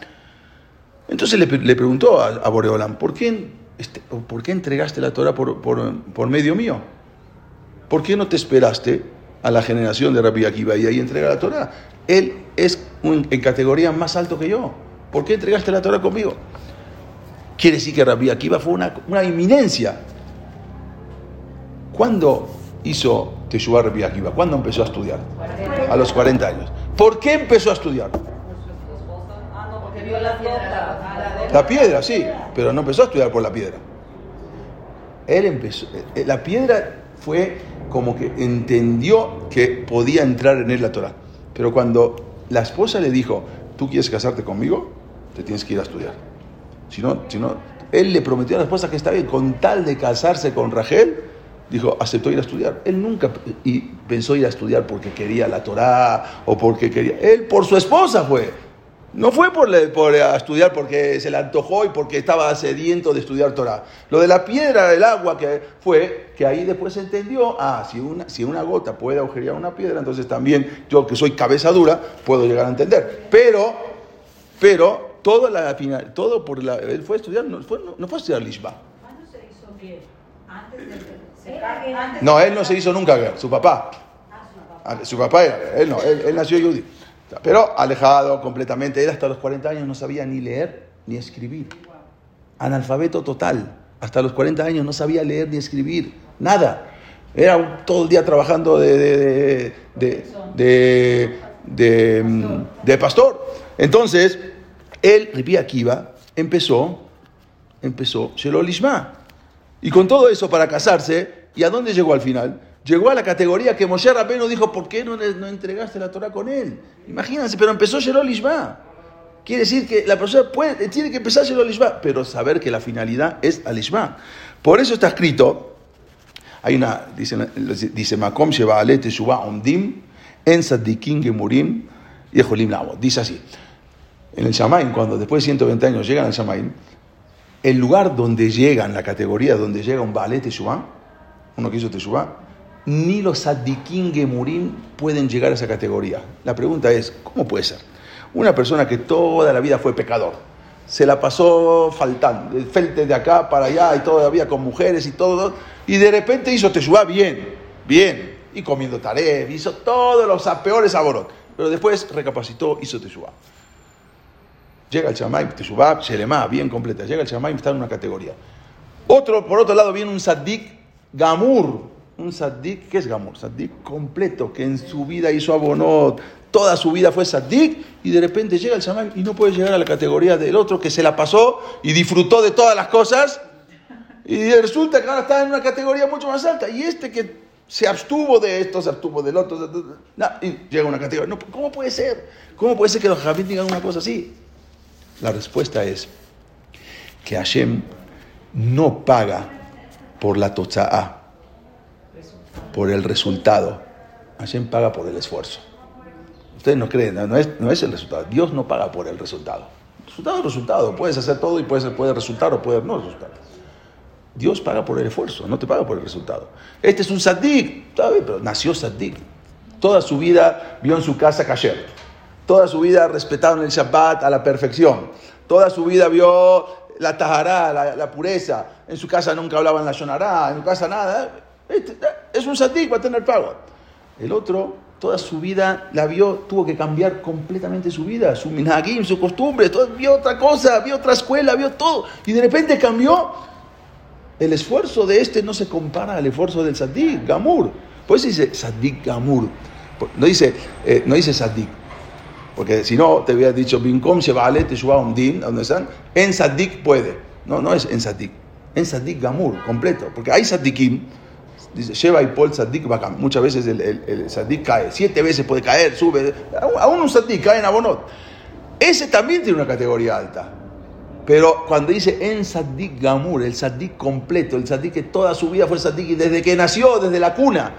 Entonces le, le preguntó a, a Boreolam, ¿por qué, este, ¿por qué entregaste la Torah por, por, medio mío? ¿Por qué no te esperaste a la generación de Rabbi Akiva y ahí entrega la Torah? Él es en categoría más alto que yo. ¿Por qué entregaste la Torah conmigo? Quiere decir que Rabbi Akiva fue una, una inminencia. ¿Cuándo hizo Teshuvah Rabbi Akiva? ¿Cuándo empezó a estudiar? A los 40 años. ¿Por qué empezó a estudiar? La piedra, sí, pero no empezó a estudiar por la piedra. Él empezó, eh, la piedra fue como que entendió que podía entrar en él la Torah. Pero cuando la esposa le dijo, ¿tú quieres casarte conmigo? Te tienes que ir a estudiar. Si no, si no, él le prometió a la esposa que está bien, con tal de casarse con Rachel, dijo, aceptó ir a estudiar. Él nunca y pensó ir a estudiar porque quería la Torah o porque quería. Él por su esposa fue. No fue por, le- por a estudiar porque se le antojó y porque estaba sediento de estudiar Torah. Lo de la piedra, el agua, que fue que ahí después entendió, ah, si una, si una gota puede agujerear una piedra, entonces también yo que soy cabeza dura puedo llegar a entender. Pero, pero, todo, la, final, todo por la... Él fue a estudiar, no fue, no, no fue a estudiar Lishma. ¿Cuándo se hizo bien? Antes de secar. Antes No, él no se hizo nunca guerra, su papá. Ah, su papá. Ah, Su papá era, él no, él, él nació judío. Pero alejado completamente, él hasta los 40 años no sabía ni leer ni escribir. Analfabeto total. Hasta los 40 años no sabía leer ni escribir. Nada. Era un- todo el día trabajando de, de, de, de, de- de, mm, de pastor. Entonces, él, Ripi Akiva, empezó, empezó Shelol Lishma. Y con todo eso para casarse, ¿y a dónde llegó al final? Llegó a la categoría que Moshe Rabbeinu dijo, ¿por qué no, no entregaste la Torah con él? Imagínense, pero empezó Sherol Ishma. Quiere decir que la persona puede, tiene que empezar Sherol Ishma, pero saber que la finalidad es al Ishma. Por eso está escrito, hay una, dice, dice Makom Sheba Omdim, En Sadikin Gemurim, Yeholim. Dice así, en el Shamaim, cuando después de 120 años llegan al Shamaim, el lugar donde llegan, la categoría donde llega un Baale Teshuvah, uno que hizo Teshuvah, ni los Sadikin Gemurim pueden llegar a esa categoría. La pregunta es, ¿cómo puede ser? Una persona que toda la vida fue pecador, se la pasó faltando, felte de acá para allá y todavía con mujeres y todo, y de repente hizo Teshuvah bien, bien, y comiendo taref, hizo todos los peores aborot, pero después recapacitó, hizo Teshuvah. Llega el Shamaim, Teshuvah, Sheremá, bien completa, llega el Shamaim, está en una categoría. Otro, por otro lado, viene un Saddik Gamur, un saddik, ¿qué es Gamur? Saddik completo, que en su vida hizo abonot, toda su vida fue saddik, y de repente llega el shaman y no puede llegar a la categoría del otro que se la pasó y disfrutó de todas las cosas, y resulta que ahora está en una categoría mucho más alta, y este que se abstuvo de esto, se abstuvo del otro, y llega a una categoría. ¿Cómo puede ser? ¿Cómo puede ser que los jabín digan una cosa así? La respuesta es que Hashem no paga por la tocha'a por el resultado. Hashem paga por el esfuerzo. Ustedes no creen, no es, el resultado. Dios no paga por el resultado. Resultado es resultado. Puedes hacer todo y puede, resultar o puede no resultar. Dios paga por el esfuerzo, no te paga por el resultado. Este es un saddik, pero nació saddik. Toda su vida vio en su casa kasher. Toda su vida respetaron el Shabbat a la perfección. Toda su vida vio la tajará, la, pureza. En su casa nunca hablaban la shonará, en su casa nada. Este, es un sadik, va a tener pago. El otro, toda su vida la vio, tuvo que cambiar completamente su vida, su minhagim, su costumbre, todo, vio otra cosa, vio otra escuela, vio todo. Y de repente cambió. El esfuerzo de este no se compara al esfuerzo del sadik, gamur. Por eso dice sadik gamur. No dice, eh, no dice sadik. Porque si no, te hubiera dicho, Binkom se vale, te suba un din, donde están, en sadik puede. No, no es en sadik. En sadik gamur, completo. Porque hay sadikim Dice, lleva y Paul Sadik. Muchas veces el, el, cae, siete veces puede caer, sube. Aún un Sadik cae en Abonot. Ese también tiene una categoría alta. Pero cuando dice en Sadik Gamur, el Sadik completo, el Sadik que toda su vida fue Sadik y desde que nació, desde la cuna,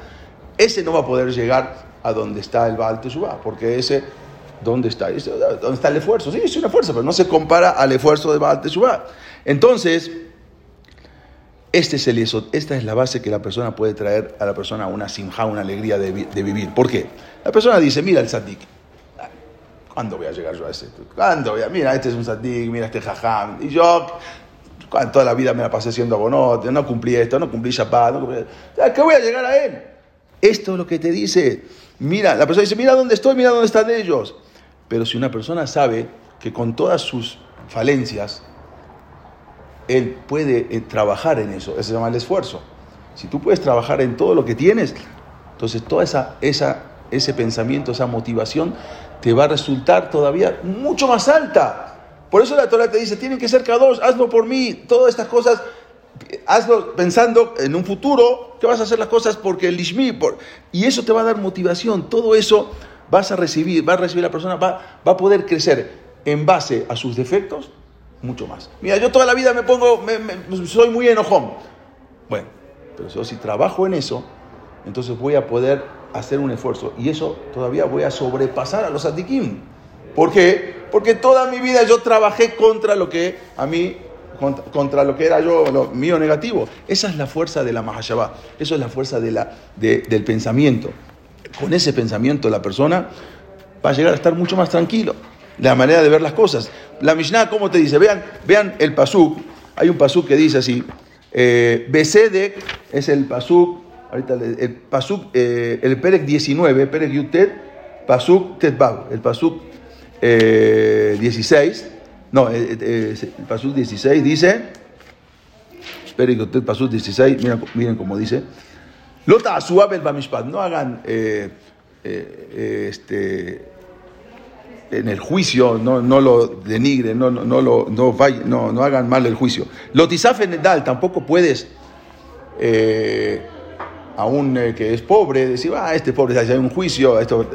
ese no va a poder llegar a donde está el Baal Teshuvah, porque ese, ¿dónde está? ¿Dónde está el esfuerzo? Sí, es una fuerza, pero no se compara al esfuerzo de Baal Teshuvah. Entonces, este esta es la base que la persona puede traer a la persona una simja, una alegría de, vivir. ¿Por qué? La persona dice, mira el sadik. ¿Cuándo voy a llegar yo a ese? ¿Cuándo voy a? Mira, este es un sadik, mira este jajam. Y yo, toda la vida me la pasé siendo bonote, no cumplí esto, no cumplí Shabbat, no cumplí... ¿Qué voy a llegar a él? Esto es lo que te dice. Mira, la persona dice, mira dónde estoy, mira dónde están ellos. Pero si una persona sabe que con todas sus falencias, él puede eh, trabajar en eso. Eso se llama el esfuerzo. Si tú puedes trabajar en todo lo que tienes, entonces toda esa, esa, ese pensamiento, esa motivación, te va a resultar todavía mucho más alta. Por eso la Torah te dice, tienen que ser cada dos, hazlo por mí, todas estas cosas, hazlo pensando en un futuro, que vas a hacer las cosas porque el Lishmi, por, y eso te va a dar motivación, todo eso vas a recibir, va a recibir la persona, va, va a poder crecer en base a sus defectos mucho más. Mira, yo toda la vida me pongo, soy muy enojón. Bueno, pero yo si trabajo en eso, entonces voy a poder hacer un esfuerzo. Y eso todavía voy a sobrepasar a los atikim. ¿Por qué? Porque toda mi vida yo trabajé contra lo que a mí, contra, lo que era yo, lo mío negativo. Esa es la fuerza de la Mahashabah. Eso es la fuerza de la, del pensamiento. Con ese pensamiento la persona va a llegar a estar mucho más tranquilo la manera de ver las cosas. La Mishnah, ¿cómo te dice? Vean, vean el pasuk. Hay un pasuk que dice así. Eh, es el pasuk, ahorita el pasuk, eh, el Perek 19, Perek Yutet, pasuk Tetbab, el pasuk 16, eh, no, el pasuk 16 dice, Perek Yutet, pasuk 16, miren, miren cómo dice, Lota Asuab el Bamishpat, no hagan este en el juicio, no, no lo denigren, no, no, lo, no, no, no hagan mal el juicio. Lotizaf en Dal, tampoco puedes eh, a un eh, que es pobre, decir, ah, este pobre, hay un juicio, esto,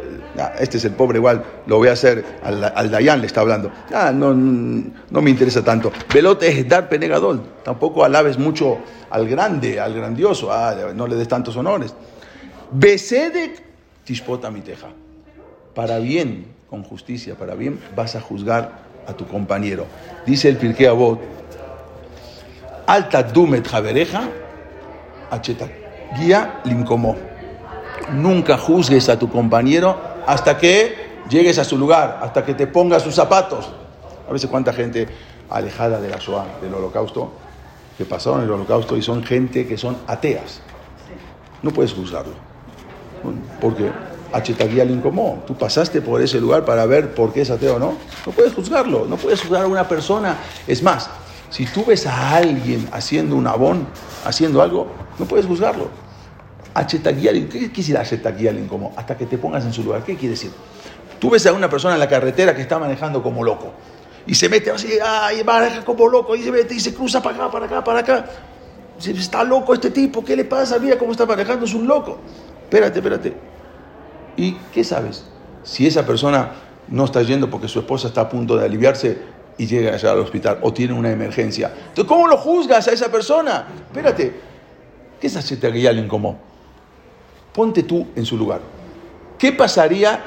este es el pobre, igual lo voy a hacer, al, al Dayan le está hablando. Ah, no, no me interesa tanto. Velote es dar penegadol, tampoco alabes mucho al grande, al grandioso, ah, no le des tantos honores. Besedek tishpota mi teja. Para bien, con justicia, para bien, vas a juzgar a tu compañero. Dice el Pirkei Avot, alta dumet javereja, acheta guía lincomó. Nunca juzgues a tu compañero hasta que llegues a su lugar, hasta que te pongas sus zapatos. A veces cuánta gente alejada de la Shoah, del holocausto, que pasaron el holocausto y son gente que son ateas. No puedes juzgarlo. Porque Achetaguía le incomó. Tú pasaste por ese lugar para ver por qué es ateo o no. No puedes juzgarlo. No puedes juzgar a una persona. Es más, si tú ves a alguien haciendo un abón, haciendo algo, no puedes juzgarlo. ¿Qué quisiera Achetaguía le incomó? Hasta que te pongas en su lugar. ¿Qué quiere decir? Tú ves a una persona en la carretera que está manejando como loco y se mete así, ay, maneja como loco y se mete y se cruza para acá, para acá, para acá. Está loco este tipo, ¿qué le pasa? Mira cómo está manejando, es un loco. Espérate, espérate. ¿Y qué sabes? Si esa persona no está yendo porque su esposa está a punto de aliviarse y llega allá al hospital o tiene una emergencia. Entonces, ¿cómo lo juzgas a esa persona? Espérate, ¿qué es hacer que alguien como? Ponte tú en su lugar. ¿Qué pasaría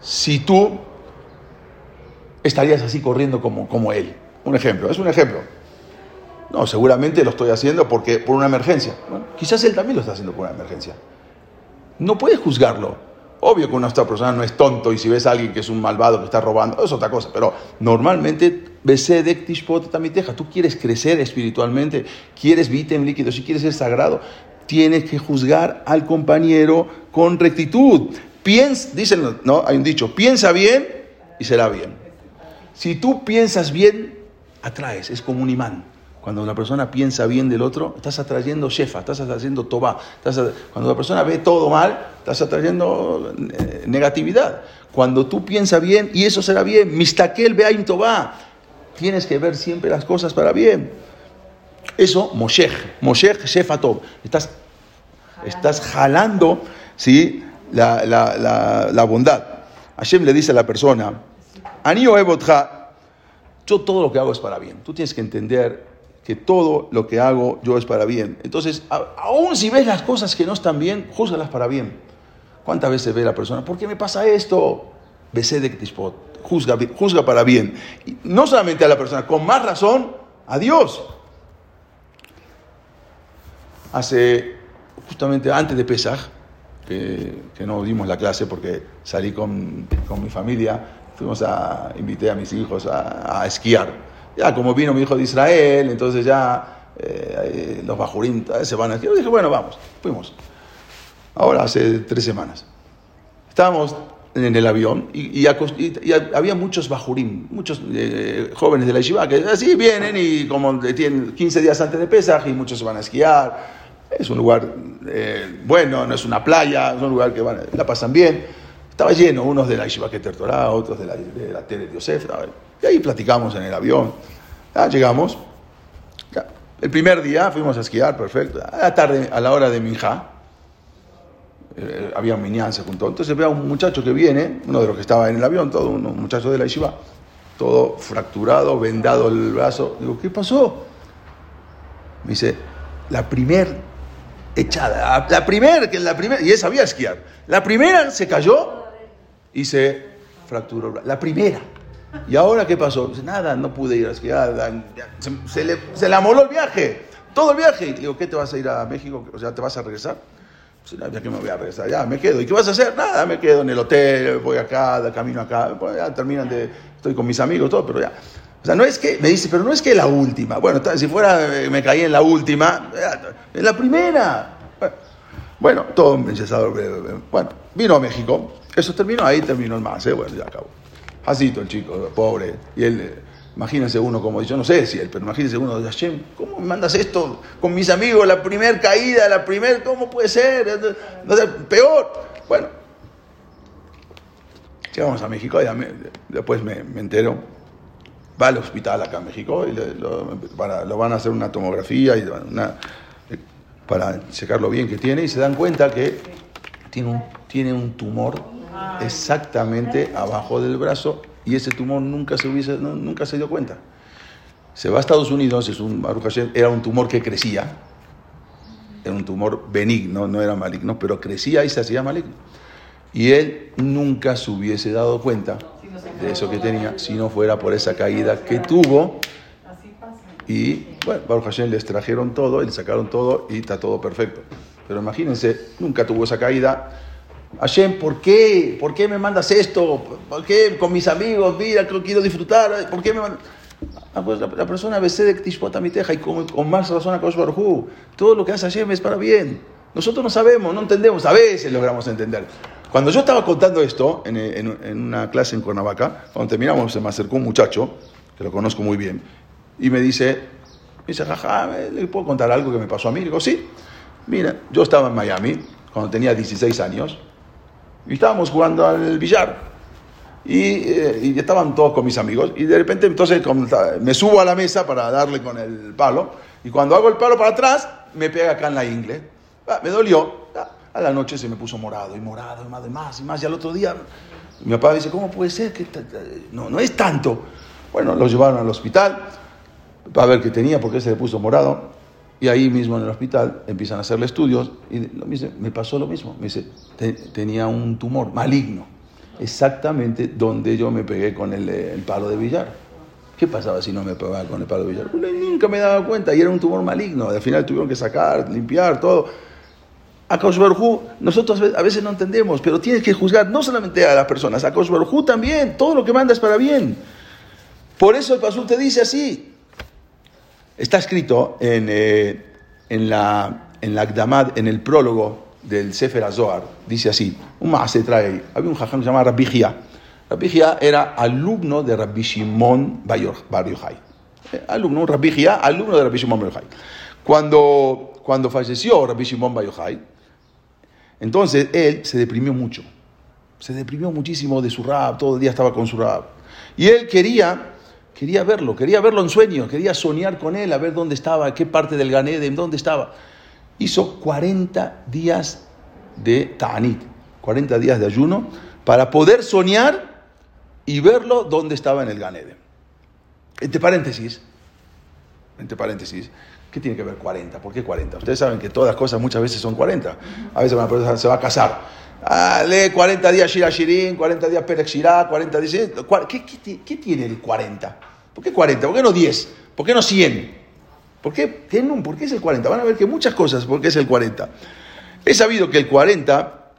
si tú estarías así corriendo como, como él? Un ejemplo, es un ejemplo. No, seguramente lo estoy haciendo porque, por una emergencia. quizás él también lo está haciendo por una emergencia. No puedes juzgarlo. Obvio que una persona no es tonto y si ves a alguien que es un malvado que está robando, es otra cosa. Pero normalmente, tú quieres crecer espiritualmente, quieres en líquido, si quieres ser sagrado, tienes que juzgar al compañero con rectitud. Piensa, dicen, no, hay un dicho, piensa bien y será bien. Si tú piensas bien, atraes, es como un imán. Cuando una persona piensa bien del otro, estás atrayendo shefa, estás atrayendo toba. cuando la persona ve todo mal, estás atrayendo eh, negatividad. Cuando tú piensas bien, y eso será bien, mistakel beaim toba, tienes que ver siempre las cosas para bien. Eso, moshech, moshech shefa tob. Estás, estás jalando ¿sí? la, la, la, bondad. Hashem le dice a la persona, Anio yo todo lo que hago es para bien. Tú tienes que entender que todo lo que hago yo es para bien. Entonces, aún si ves las cosas que no están bien, júzgalas para bien. ¿Cuántas veces ve la persona, ¿por qué me pasa esto? Besé de juzga, juzga para bien. Y no solamente a la persona, con más razón a Dios. Hace, justamente antes de Pesaj, que, no dimos la clase porque salí con, con, mi familia, fuimos a, invité a mis hijos a, a esquiar ya como vino mi hijo de Israel, entonces ya eh, los bajurín se van a... Yo dije, bueno, vamos, fuimos. Ahora hace tres semanas. Estábamos en el avión y, había muchos bajurín, muchos eh, jóvenes de la yeshiva que así vienen y como tienen 15 días antes de Pesaj y muchos se van a esquiar. Es un lugar eh, bueno, no es una playa, es un lugar que la pasan bien. Estaba lleno, unos de la Yeshiva Keter Torah, otros de la, de la Tele de Yosef. Y ahí platicamos en el avión. Llegamos. El primer día fuimos a esquiar, perfecto. A la tarde, a la hora de Minja, eh, había un minián, se juntó. Entonces veo a un muchacho que viene, uno de los que estaba en el avión, todo un muchacho de la Yeshiva, todo fracturado, vendado el brazo. Digo, ¿qué pasó? Me dice, la primer echada, la primer, que la primera, y él sabía esquiar. La primera se cayó y se fracturó. La primera. ¿Y ahora qué pasó? Nada, no pude ir a esquiar. Se, le, se amoló el viaje. Todo el viaje. Y digo, ¿qué te vas a ir a México? O sea, ¿te vas a regresar? Pues, ya que me voy a regresar, ya me quedo. ¿Y qué vas a hacer? Nada, me quedo en el hotel, voy acá, camino acá. Ya terminan de. Estoy con mis amigos, todo, pero ya. O sea, no es que, me dice, pero no es que la última. Bueno, si fuera, eh, me caí en la última, en la primera. Bueno, todo Bueno, vino a México. Eso terminó, ahí terminó el más, ¿eh? Bueno, ya acabó. Asito el chico, pobre. Y él, eh, imagínense uno como, yo no sé si él, pero imagínense uno Hashem, ¿cómo me mandas esto con mis amigos? La primer caída, la primer, ¿cómo puede ser? Peor. Bueno, llegamos a México, y después me, entero, va al hospital acá en México y lo, van a hacer una tomografía y una, para checarlo bien que tiene y se dan cuenta que tiene un, tiene un tumor exactamente abajo del brazo y ese tumor nunca se, hubiese, nunca se dio cuenta. Se va a Estados Unidos, es un, era un tumor que crecía, era un tumor benigno, no era maligno, pero crecía y se hacía maligno. Y él nunca se hubiese dado cuenta de eso que tenía si no fuera por esa caída que tuvo. Y bueno, Baruch Hashem les trajeron todo, y le sacaron todo y está todo perfecto. Pero imagínense, nunca tuvo esa caída. Hashem, ¿por qué? ¿Por qué me mandas esto? ¿Por qué con mis amigos? Mira, quiero disfrutar. ¿Por qué me mandas? Ah, pues la, la persona de Tishpota Miteja y con, con más razón a Kosh Baruj. Todo lo que hace Hashem es para bien. Nosotros no sabemos, no entendemos, a veces logramos entender. Cuando yo estaba contando esto en, en- en una clase en Cuernavaca, cuando terminamos se me acercó un muchacho, que lo conozco muy bien, y me dice, me dice, jaja, ¿le puedo contar algo que me pasó a mí? Le digo, sí. Mira, yo estaba en Miami cuando tenía 16 años y estábamos jugando al billar. Y, eh, y estaban todos con mis amigos. Y de repente, entonces, me subo a la mesa para darle con el palo. Y cuando hago el palo para atrás, me pega acá en la ingle. Ah, me dolió. Ah, A la noche se me puso morado y morado y más y más y más. Y al otro día, mi papá dice: ¿Cómo puede ser? que No, no es tanto. Bueno, lo llevaron al hospital para ver qué tenía, porque se le puso morado. Y ahí mismo en el hospital empiezan a hacerle estudios y lo mismo- me pasó lo mismo. Me dice, "Te- tenía un tumor maligno, exactamente donde yo me pegué con el, eh, el palo de billar. ¿Qué pasaba si no me pegaba con el palo de billar? Pues nunca me daba cuenta y era un tumor maligno. Al final tuvieron que sacar, limpiar, todo. A Kosh Baruj Hu, nosotros a veces no entendemos, pero tienes que juzgar no solamente a las personas, a Kosh Baruj Hu también. Todo lo que manda es para bien. Por eso el Pasú te dice así. Está escrito en, eh, en la, en la en el prólogo del Sefer Azohar, dice así, un se trae había un jajam llamaba Rabbi Gia. Rabbi Gia era alumno de Rabbi Shimon Bar Yochai. Eh, alumno, Rabbi Gia, alumno de Rabbi Shimon Bar Yochai. Cuando, cuando falleció Rabbi Shimon Bar Yochai, entonces él se deprimió mucho. Se deprimió muchísimo de su rap, todo el día estaba con su rap. Y él quería, quería verlo, quería verlo en sueños, quería soñar con él, a ver dónde estaba, qué parte del Ganeden, dónde estaba. Hizo 40 días de Ta'anit, 40 días de ayuno, para poder soñar y verlo dónde estaba en el Ganeden. Entre paréntesis, entre paréntesis, ¿qué tiene que ver 40? ¿Por qué 40? Ustedes saben que todas las cosas muchas veces son 40. A veces se va a casar. Ah, lee 40 días Shira Shirin, 40 días Perek Shirah, 40 días... ¿Qué, qué, qué tiene el 40? ¿Por qué 40? ¿Por qué no 10? ¿Por qué no 100? ¿Por qué? ¿Por qué es el 40? Van a ver que muchas cosas, ¿por qué es el 40? He sabido que el 40,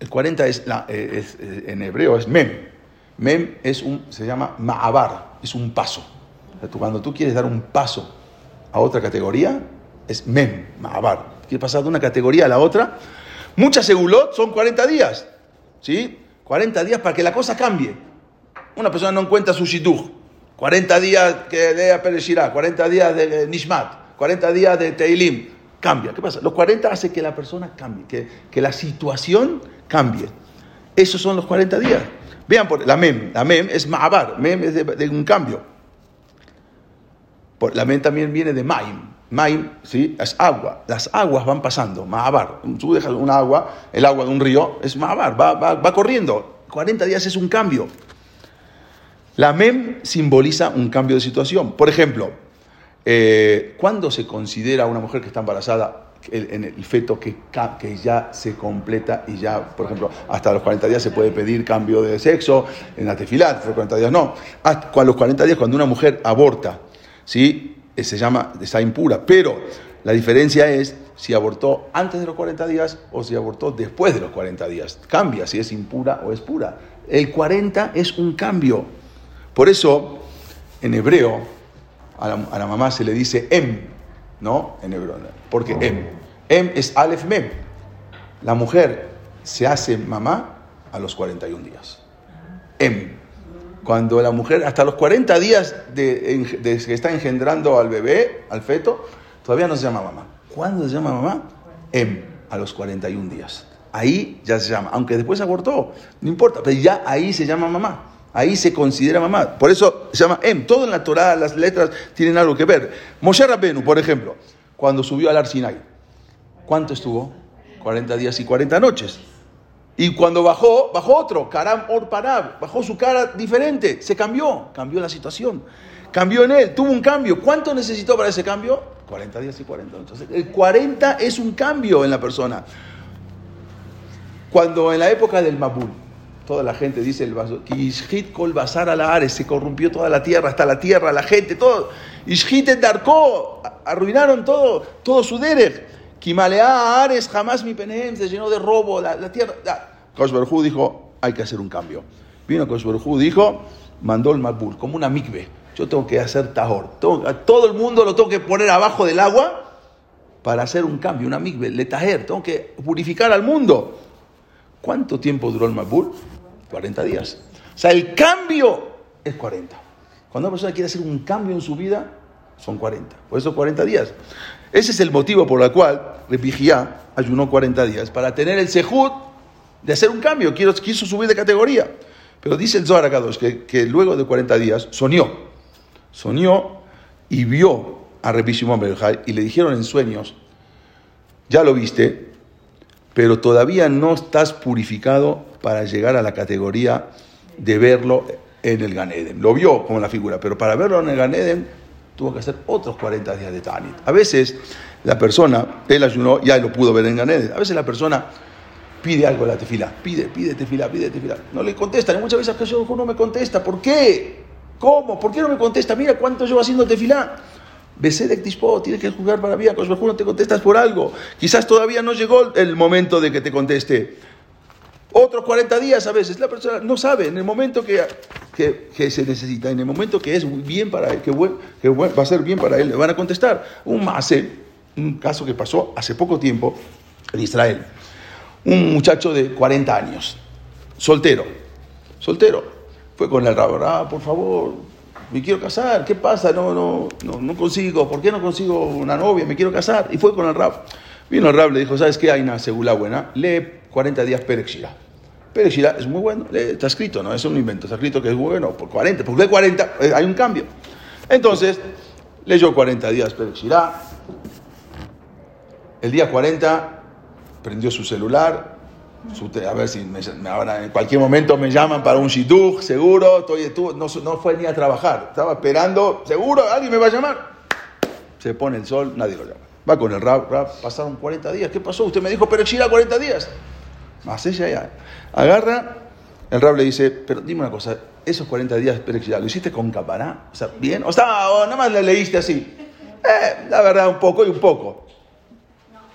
el 40 es, la- eh, es, eh, en hebreo es mem. Mem es un, se llama ma'abar, es un paso. O sea, tú- cuando tú quieres dar un paso a otra categoría, es mem, ma'abar. Quieres pasar de una categoría a la otra. Muchas segulot son 40 días. ¿Sí? 40 días para que la cosa cambie. Una persona no encuentra su shidduch. 40 días que de Pereshirah, 40 días de Nishmat, 40 días de Teilim. Cambia. ¿Qué pasa? Los 40 hace que la persona cambie, que, que la situación cambie. Esos son los 40 días. Vean, por, la mem, la mem es ma'abar, mem es de, de un cambio. Por, la mem también viene de maim. Maim, ¿sí? Es agua. Las aguas van pasando, ma'abar. Tú dejas un agua, el agua de un río, es ma'abar, va, va, va corriendo. 40 días es un cambio. La mem simboliza un cambio de situación. Por ejemplo, eh, ¿cuándo se considera una mujer que está embarazada el, en el feto que, que ya se completa y ya, por ejemplo, hasta los 40 días se puede pedir cambio de sexo en la tefilat, los 40 días no. A los 40 días cuando una mujer aborta, ¿sí? Eh, se llama, está impura, pero la diferencia es si abortó antes de los 40 días o si abortó después de los 40 días. Cambia si es impura o es pura. El 40 es un cambio. Por eso, en hebreo, a la, mamá se le dice em, ¿no? En hebreo. ¿Por qué em? Em es alef mem. La mujer se hace mamá a los 41 días. Em. Cuando la mujer, hasta los 40 días de, que está engendrando al bebé, al feto, todavía no se llama mamá. ¿Cuándo se llama mamá? Em, a los 41 días. Ahí ya se llama, aunque después abortó, no importa, pero ya ahí se llama mamá. Ahí se considera mamá. Por eso se llama Em. Todo en la Torah, las letras tienen algo que ver. Moshe Rabbenu, por ejemplo, cuando subió al Ar Sinai, ¿Cuánto estuvo? 40 días y 40 noches. Y cuando bajó, bajó otro, Karam Or Parab, bajó su cara diferente, se cambió, cambió la situación, cambió en él, tuvo un cambio. ¿Cuánto necesitó para ese cambio? 40 días y 40 noches. El 40 es un cambio en la persona. Cuando en la época del Mabul, toda la gente dice el Ishit kol basar a la ares, se corrompió toda la tierra, hasta la tierra, la gente, todo. Ishit darko, arruinaron todo, todo su derech. Kimalea Ares, jamás mi penem, se llenó de robo, la, la tierra. Koshberhu dijo, hay que hacer un cambio. Vino Koshberhu, dijo, mandó el Mabul, como una mikve. Yo tengo que hacer tahor. todo el mundo lo tengo que poner abajo del agua para hacer un cambio, una mikve, le tajer. Tengo que purificar al mundo. ¿Cuánto tiempo duró el Mabul? 40 días. O sea, el cambio es 40. Cuando una persona quiere hacer un cambio en su vida, son 40. Por eso 40 días. Ese es el motivo por el cual Repigía ayunó 40 días, para tener el sejud de hacer un cambio, quiso, subir de categoría. Pero dice el Zohar que, luego de 40 días soñó, soñó y vio a Rabbi Shimon y le dijeron en sueños, ya lo viste, pero todavía no estás purificado para llegar a la categoría de verlo en el Ganeden. Lo vio como la figura, pero para verlo en el Ganeden tuvo que hacer otros 40 días de Tanit. A veces la persona, él ayunó, ya lo pudo ver en Ganeden, a veces la persona pide algo en la tefila, pide, pide tefila, pide tefila, no le contestan, y muchas veces que no me contesta, ¿por qué? ¿Cómo? ¿Por qué no me contesta? Mira cuánto llevo haciendo tefilá. Besedek Tishpo, tienes que jugar para mí, no te contestas por algo. Quizás todavía no llegó el momento de que te conteste. Otros 40 días a veces, la persona no sabe en el momento que, que, se necesita, en el momento que es bien para él, que, que, va a ser bien para él, le van a contestar. Un mase, un caso que pasó hace poco tiempo en Israel. Un muchacho de 40 años, soltero, soltero, fue con el rabo, ah, por favor, me quiero casar, ¿qué pasa? No, no, no, no consigo, ¿por qué no consigo una novia? Me quiero casar. Y fue con el rab. Vino el rab, le dijo, ¿sabes qué? Hay una segula buena, lee 40 días Perexira. Perexira es muy bueno, está escrito, no es un invento, está escrito que es bueno, por 40, porque lee 40, eh, hay un cambio. Entonces, leyó 40 días Perexira. El día 40 prendió su celular, a ver si en cualquier momento me llaman para un shidduch, seguro, estoy, no, no fue ni a trabajar, estaba esperando, seguro, alguien me va a llamar. Se pone el sol, nadie lo llama. Va con el rap, rap, pasaron 40 días, ¿qué pasó? Usted me dijo, pero Shira 40 días. Agarra, el rap le dice, pero dime una cosa, esos 40 días, pero ¿lo hiciste con capará? O sea, bien, o sea, o nada más le leíste así. Eh, la verdad, un poco y un poco.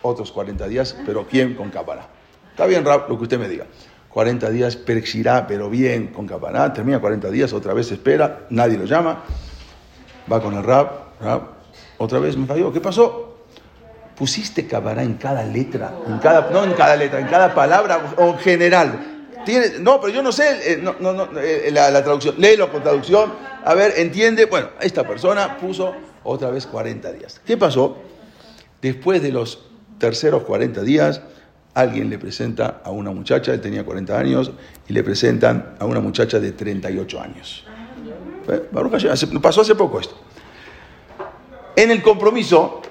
Otros 40 días, pero ¿quién con capará? Está bien, Rab, lo que usted me diga. 40 días perexirá, pero bien, con capaná, termina 40 días, otra vez espera, nadie lo llama, va con el Rab, Rab, otra vez me falló, ¿qué pasó? Pusiste capaná en cada letra, en cada, no en cada letra, en cada palabra o en general. No, pero yo no sé eh, eh, la, la, traducción, léelo con traducción, a ver, entiende. Bueno, esta persona puso otra vez 40 días. ¿Qué pasó? Después de los terceros 40 días, alguien le presenta a una muchacha, él tenía 40 años, y le presentan a una muchacha de 38 años. Pasó hace poco esto. En el compromiso,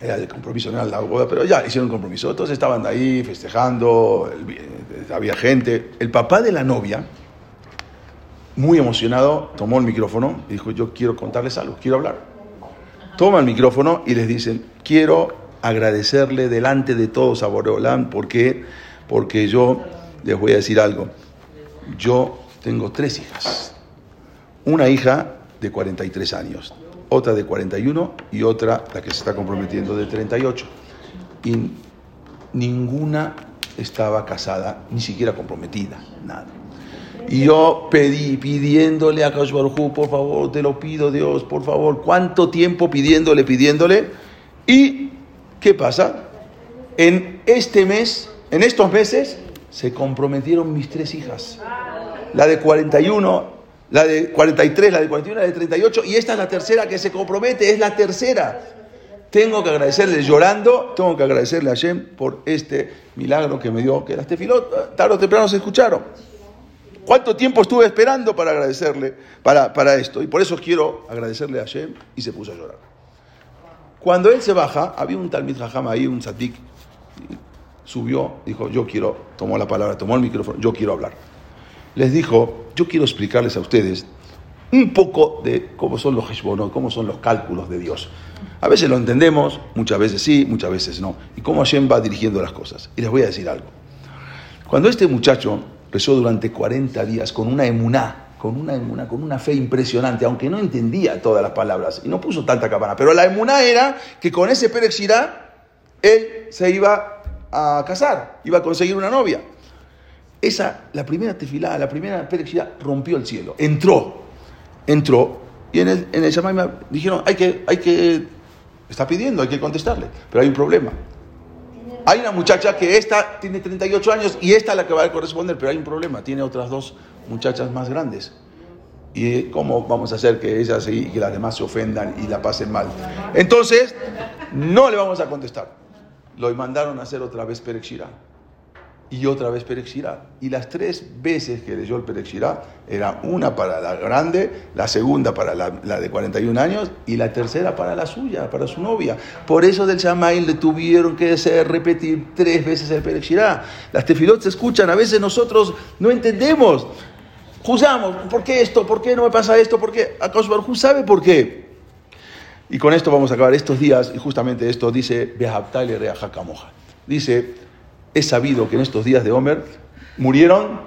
era el compromiso, no era la boda, pero ya hicieron compromiso. Entonces estaban ahí festejando, había gente. El papá de la novia, muy emocionado, tomó el micrófono y dijo, yo quiero contarles algo, quiero hablar. Toma el micrófono y les dicen, quiero agradecerle delante de todos a Boreolán. ¿Por qué? Porque yo les voy a decir algo. Yo tengo tres hijas. Una hija de 43 años, otra de 41 y otra, la que se está comprometiendo, de 38. Y ninguna estaba casada, ni siquiera comprometida, nada. Y yo pedí, pidiéndole a Kaush por favor, te lo pido Dios, por favor, ¿cuánto tiempo pidiéndole, pidiéndole? Y ¿Qué pasa? En este mes, en estos meses, se comprometieron mis tres hijas. La de 41, la de 43, la de 41, la de 38, y esta es la tercera que se compromete, es la tercera. Tengo que agradecerle llorando, tengo que agradecerle a Shem por este milagro que me dio, que las tefilot tarde o temprano se escucharon. ¿Cuánto tiempo estuve esperando para agradecerle para, para esto? Y por eso quiero agradecerle a Shem y se puso a llorar. Cuando él se baja, había un Talmid Jajam ahí, un Sadik, subió, dijo, yo quiero, tomó la palabra, tomó el micrófono, yo quiero hablar. Les dijo, yo quiero explicarles a ustedes un poco de cómo son los Heshbonot, cómo son los cálculos de Dios. A veces lo entendemos, muchas veces sí, muchas veces no. Y cómo Hashem va dirigiendo las cosas. Y les voy a decir algo. Cuando este muchacho rezó durante 40 días con una emuná, con una emuná, con una fe impresionante, aunque no entendía todas las palabras y no puso tanta cabana, pero la emuná era que con ese Pérez él se iba a casar, iba a conseguir una novia. Esa, la primera tefilá, la primera Pérez rompió el cielo, entró, entró y en el, en dijeron, hay que, hay que, está pidiendo, hay que contestarle, pero hay un problema. Hay una muchacha que esta tiene 38 años y esta es la que va a corresponder, pero hay un problema, tiene otras dos muchachas más grandes. ¿Y cómo vamos a hacer que ellas y que las demás se ofendan y la pasen mal? Entonces, no le vamos a contestar. Lo mandaron a hacer otra vez Perexirá y otra vez Perexirá. Y las tres veces que leyó el Perexirá, era una para la grande, la segunda para la, de 41 años y la tercera para la suya, para su novia. Por eso del Shamail le tuvieron que hacer repetir tres veces el Perexirá. Las tefilot se escuchan, a veces nosotros no entendemos. Juzgamos, ¿por qué esto? ¿Por qué no me pasa esto? ¿Por qué? ¿Acaso Barjú sabe por qué? Y con esto vamos a acabar estos días, y justamente esto dice Behabtal Reajakamoja. Dice es sabido que en estos días de Homer murieron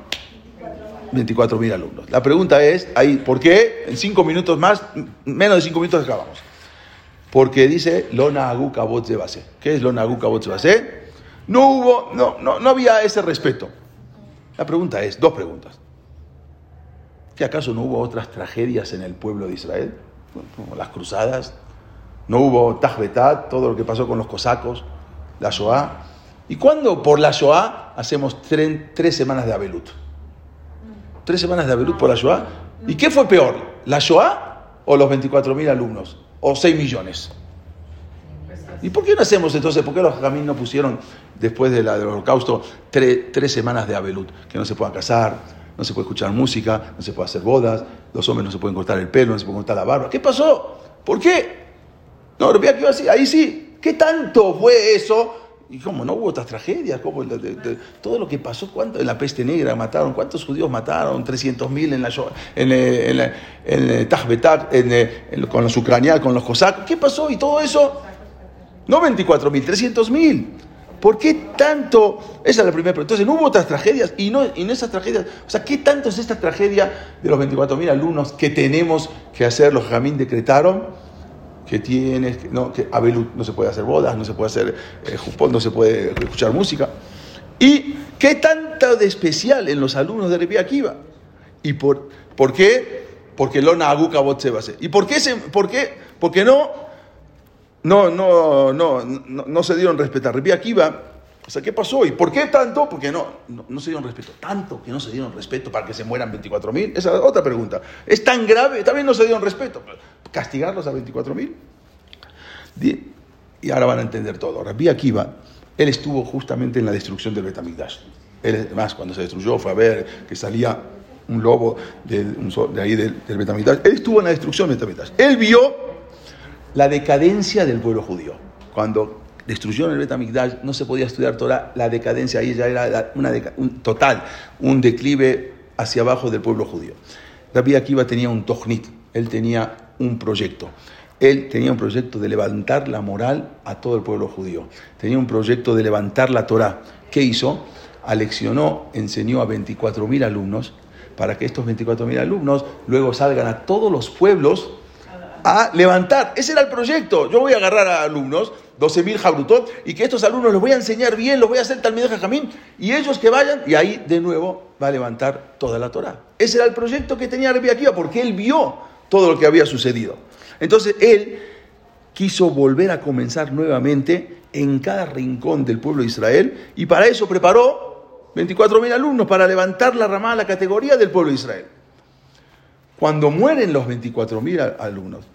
24.000 alumnos. La pregunta es, ahí, ¿por qué? En cinco minutos más, menos de cinco minutos acabamos. Porque dice Lona Aguka base. ¿Qué es Lona Aguka base? No hubo, no, no, no había ese respeto. La pregunta es, dos preguntas. ¿Que acaso no hubo otras tragedias en el pueblo de Israel? Como las cruzadas. No hubo Tajbetat, todo lo que pasó con los cosacos, la Shoah. ¿Y cuándo por la Shoah hacemos tres, semanas de Abelut? Tres semanas de Abelut por la Shoah. ¿Y qué fue peor? ¿La Shoah o los 24.000 alumnos? ¿O 6 millones? ¿Y por qué no hacemos entonces? ¿Por qué los caminos no pusieron después del holocausto tres, semanas de Abelut? Que no se puedan casar, no se puede escuchar música, no se puede hacer bodas, los hombres no se pueden cortar el pelo, no se puede cortar la barba. ¿Qué pasó? ¿Por qué? No, lo que iba así, ahí sí. ¿Qué tanto fue eso y como no hubo otras tragedias, como todo lo que pasó, ¿cuánto? en la peste negra mataron, ¿cuántos judíos mataron? 300.000 en la en, en, en, en, con los ucranianos, con los cosacos. ¿Qué pasó? Y todo eso, no 24.000, 300.000. ¿Por qué tanto? Esa es la primera pregunta. Entonces, ¿no hubo otras tragedias? Y no en esas tragedias, o sea, ¿qué tanto es esta tragedia de los 24.000 alumnos que tenemos que hacer, los jamín decretaron? Que tienes, no, que Abelut no se puede hacer bodas, no se puede hacer eh, no se puede escuchar música. ¿Y qué tanto de especial en los alumnos de Repi Akiva? ¿Y por, por qué? Porque Lona Aguka hacer. ¿Y por qué? Se, por qué? Porque no, no, no, no, no, se dieron respeto a Repi Akiva. O sea, ¿qué pasó? ¿Y por qué tanto? Porque no, no, se dieron respeto. Tanto que no se dieron respeto para que se mueran 24.000. Esa es otra pregunta. ¿Es tan grave? También no se dieron respeto castigarlos a 24.000. Y ahora van a entender todo. Rabbi Akiva, él estuvo justamente en la destrucción del Betamigdash. Él, además, cuando se destruyó, fue a ver que salía un lobo de, ahí del, del Él estuvo en la destrucción del Betamigdash. Él vio la decadencia del pueblo judío. Cuando destruyeron el Betamigdash, no se podía estudiar toda la decadencia ahí ya era una un, total, un declive hacia abajo del pueblo judío. Rabbi Akiva tenía un tohnit, él tenía un proyecto. Él tenía un proyecto de levantar la moral a todo el pueblo judío. Tenía un proyecto de levantar la Torah. ¿Qué hizo? Aleccionó, enseñó a 24.000 alumnos para que estos 24.000 alumnos luego salgan a todos los pueblos a levantar. Ese era el proyecto. Yo voy a agarrar a alumnos, 12.000 jabrutot, y que estos alumnos los voy a enseñar bien, los voy a hacer tal de Jajamín, y ellos que vayan, y ahí de nuevo va a levantar toda la Torah. Ese era el proyecto que tenía Rabbi Akiva, porque él vio todo lo que había sucedido. Entonces él quiso volver a comenzar nuevamente en cada rincón del pueblo de Israel y para eso preparó 24.000 alumnos para levantar la ramada, la categoría del pueblo de Israel. Cuando mueren los 24.000 alumnos,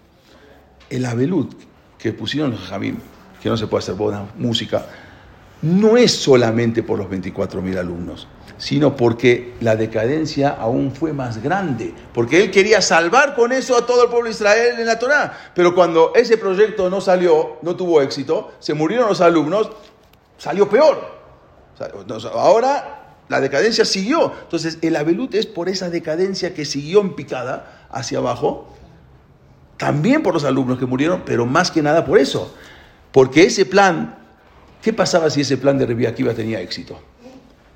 el abelut que pusieron los jamim, que no se puede hacer boda, música, no es solamente por los 24.000 alumnos, sino porque la decadencia aún fue más grande, porque él quería salvar con eso a todo el pueblo de Israel en la Torá. Pero cuando ese proyecto no salió, no tuvo éxito, se murieron los alumnos, salió peor. Ahora la decadencia siguió. Entonces el Abelut es por esa decadencia que siguió en picada hacia abajo, también por los alumnos que murieron, pero más que nada por eso. Porque ese plan, ¿qué pasaba si ese plan de Rebi Akiva tenía éxito?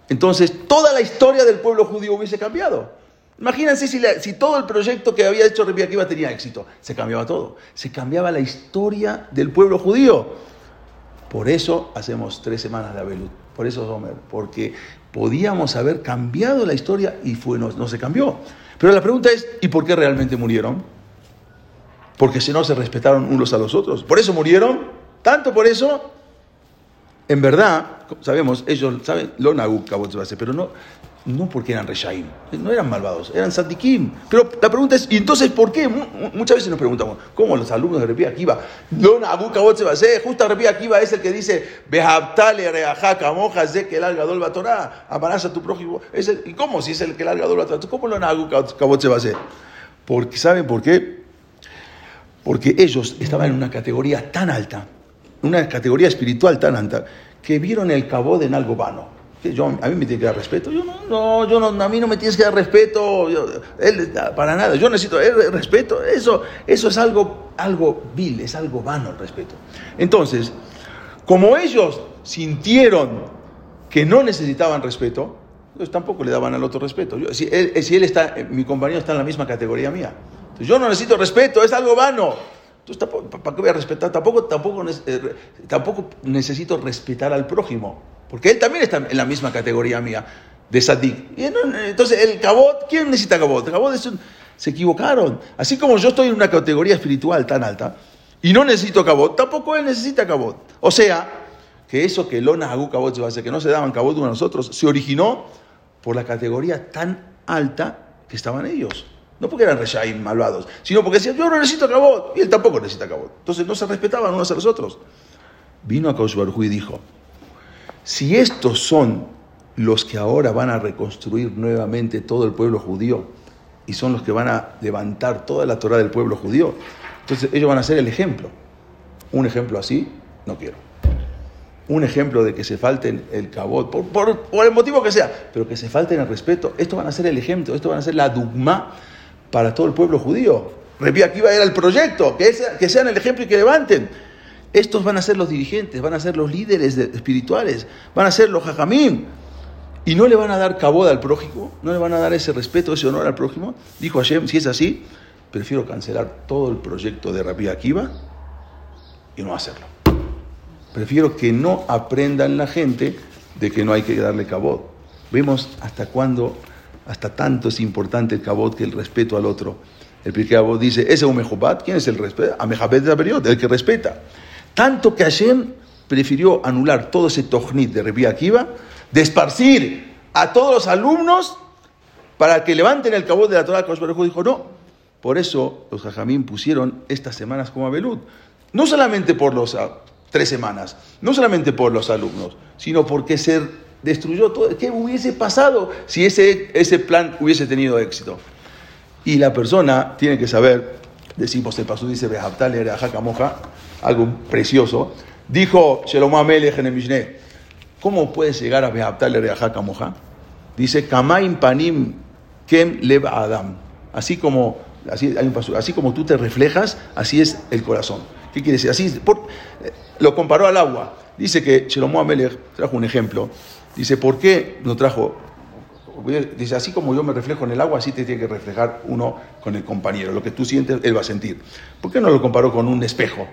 Entonces, toda la historia del pueblo judío hubiese cambiado. Imagínense si, todo el proyecto que había hecho Rebi Akiva tenía éxito. Se cambiaba todo. Se cambiaba la historia del pueblo judío. Por eso hacemos tres semanas de Abelut. Por eso, Homer. Porque podíamos haber cambiado la historia y no, no se cambió. Pero la pregunta es, ¿y por qué realmente murieron? Porque si no se respetaron unos a los otros. Por eso murieron. Tanto por eso en verdad, sabemos, ellos saben, lo base, pero no, no porque eran reshaim, no eran malvados, eran sadikim. Pero la pregunta es, ¿y entonces por qué? Muchas veces nos preguntamos, ¿cómo los alumnos de Repi Akiva? Lo base, justo Repi Akiva es el que dice, Behabtale reajá camoja que el gadol batorá, amarás a tu prójimo. Es ¿Y cómo si es el que el gadol batorá? ¿Cómo lo base? Porque, ¿saben por qué? Porque ellos estaban en una categoría tan alta una categoría espiritual tan alta, que vieron el cabod en algo vano. Que yo, a mí me tiene que dar respeto. Yo no, no, yo no, a mí no me tienes que dar respeto. para nada. Yo necesito el respeto. Eso, eso es algo, algo vil, es algo vano el respeto. Entonces, como ellos sintieron que no necesitaban respeto, ellos tampoco le daban al otro respeto. si, él, si él está, mi compañero está en la misma categoría mía. yo no necesito respeto, es algo vano. Entonces, ¿para qué voy a respetar? Tampoco, tampoco, eh, tampoco necesito respetar al prójimo, porque él también está en la misma categoría mía de Sadik. Entonces, el cabot, ¿quién necesita cabot? Cabot se equivocaron. Así como yo estoy en una categoría espiritual tan alta y no necesito cabot, tampoco él necesita cabot. O sea, que eso que Lona Agu cabot se va a hacer, que no se daban cabot uno a nosotros, se originó por la categoría tan alta que estaban ellos. No porque eran reshaim malvados, sino porque decían, yo no necesito cabot, y él tampoco necesita cabot. Entonces no se respetaban unos a los otros. Vino a Kaush y dijo, si estos son los que ahora van a reconstruir nuevamente todo el pueblo judío, y son los que van a levantar toda la Torah del pueblo judío, entonces ellos van a ser el ejemplo. Un ejemplo así, no quiero. Un ejemplo de que se falten el cabot, por, por, el motivo que sea, pero que se falten el respeto, esto van a ser el ejemplo, esto van a ser la dugma para todo el pueblo judío. Repí, aquí va a ir el proyecto, que, que sean el ejemplo y que levanten. Estos van a ser los dirigentes, van a ser los líderes espirituales, van a ser los jajamín. Y no le van a dar caboda al prójimo, no le van a dar ese respeto, ese honor al prójimo. Dijo Hashem, si es así, prefiero cancelar todo el proyecto de Rabbi Akiva y no hacerlo. Prefiero que no aprendan la gente de que no hay que darle cabod. Vemos hasta cuándo hasta tanto es importante el cabot que el respeto al otro. El Pirkei dice, ese es un mejobat, ¿quién es el respeto? A Mejabet de el que respeta. Tanto que Hashem prefirió anular todo ese tojnit de Rebi Akiva, de esparcir a todos los alumnos para que levanten el cabot de la Torah. dijo, no. Por eso los jajamín pusieron estas semanas como Abelud. No solamente por los ah, tres semanas, no solamente por los alumnos, sino porque ser destruyó todo. ¿Qué hubiese pasado si ese, ese plan hubiese tenido éxito? Y la persona tiene que saber, decimos el paso dice Moja, algo precioso. Dijo Shalom Amelech en el Mishneh, ¿cómo puedes llegar a Behabtal Moja? Dice, Kamaim Panim Kem Lev Adam. Así como, así, hay un así como tú te reflejas, así es el corazón. ¿Qué quiere decir? Así, eh, lo comparó al agua. Dice que Shlomo Amelech trajo un ejemplo Dice, ¿por qué no trajo? Dice, así como yo me reflejo en el agua, así te tiene que reflejar uno con el compañero. Lo que tú sientes, él va a sentir. ¿Por qué no lo comparó con un espejo?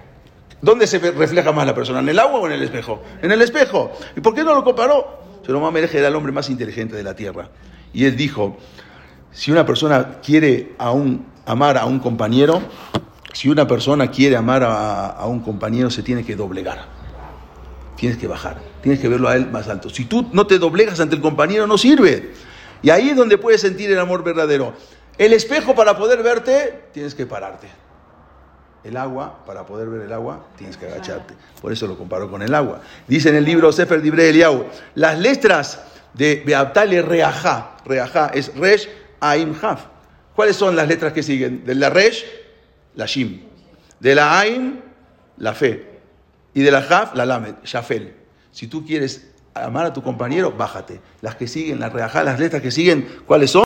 ¿Dónde se refleja más la persona? ¿En el agua o en el espejo? En el espejo. ¿Y por qué no lo comparó? Pero Mamereje era el hombre más inteligente de la tierra. Y él dijo, si una persona quiere a un, amar a un compañero, si una persona quiere amar a un compañero, se tiene que doblegar tienes que bajar, tienes que verlo a él más alto. Si tú no te doblegas ante el compañero, no sirve. Y ahí es donde puedes sentir el amor verdadero. El espejo para poder verte, tienes que pararte. El agua, para poder ver el agua, tienes que agacharte. Por eso lo comparo con el agua. Dice en el libro Sefer Libre Eliyahu, las letras de Beabtale Reajá, Reajá es Resh Aim Haf. ¿Cuáles son las letras que siguen? De la Resh, la Shim. De la Aim, la Fe. Y de la Haf, la Lamed, Shafel. Si tú quieres amar a tu compañero, bájate. Las que siguen, las Reajá, las letras que siguen, ¿cuáles son?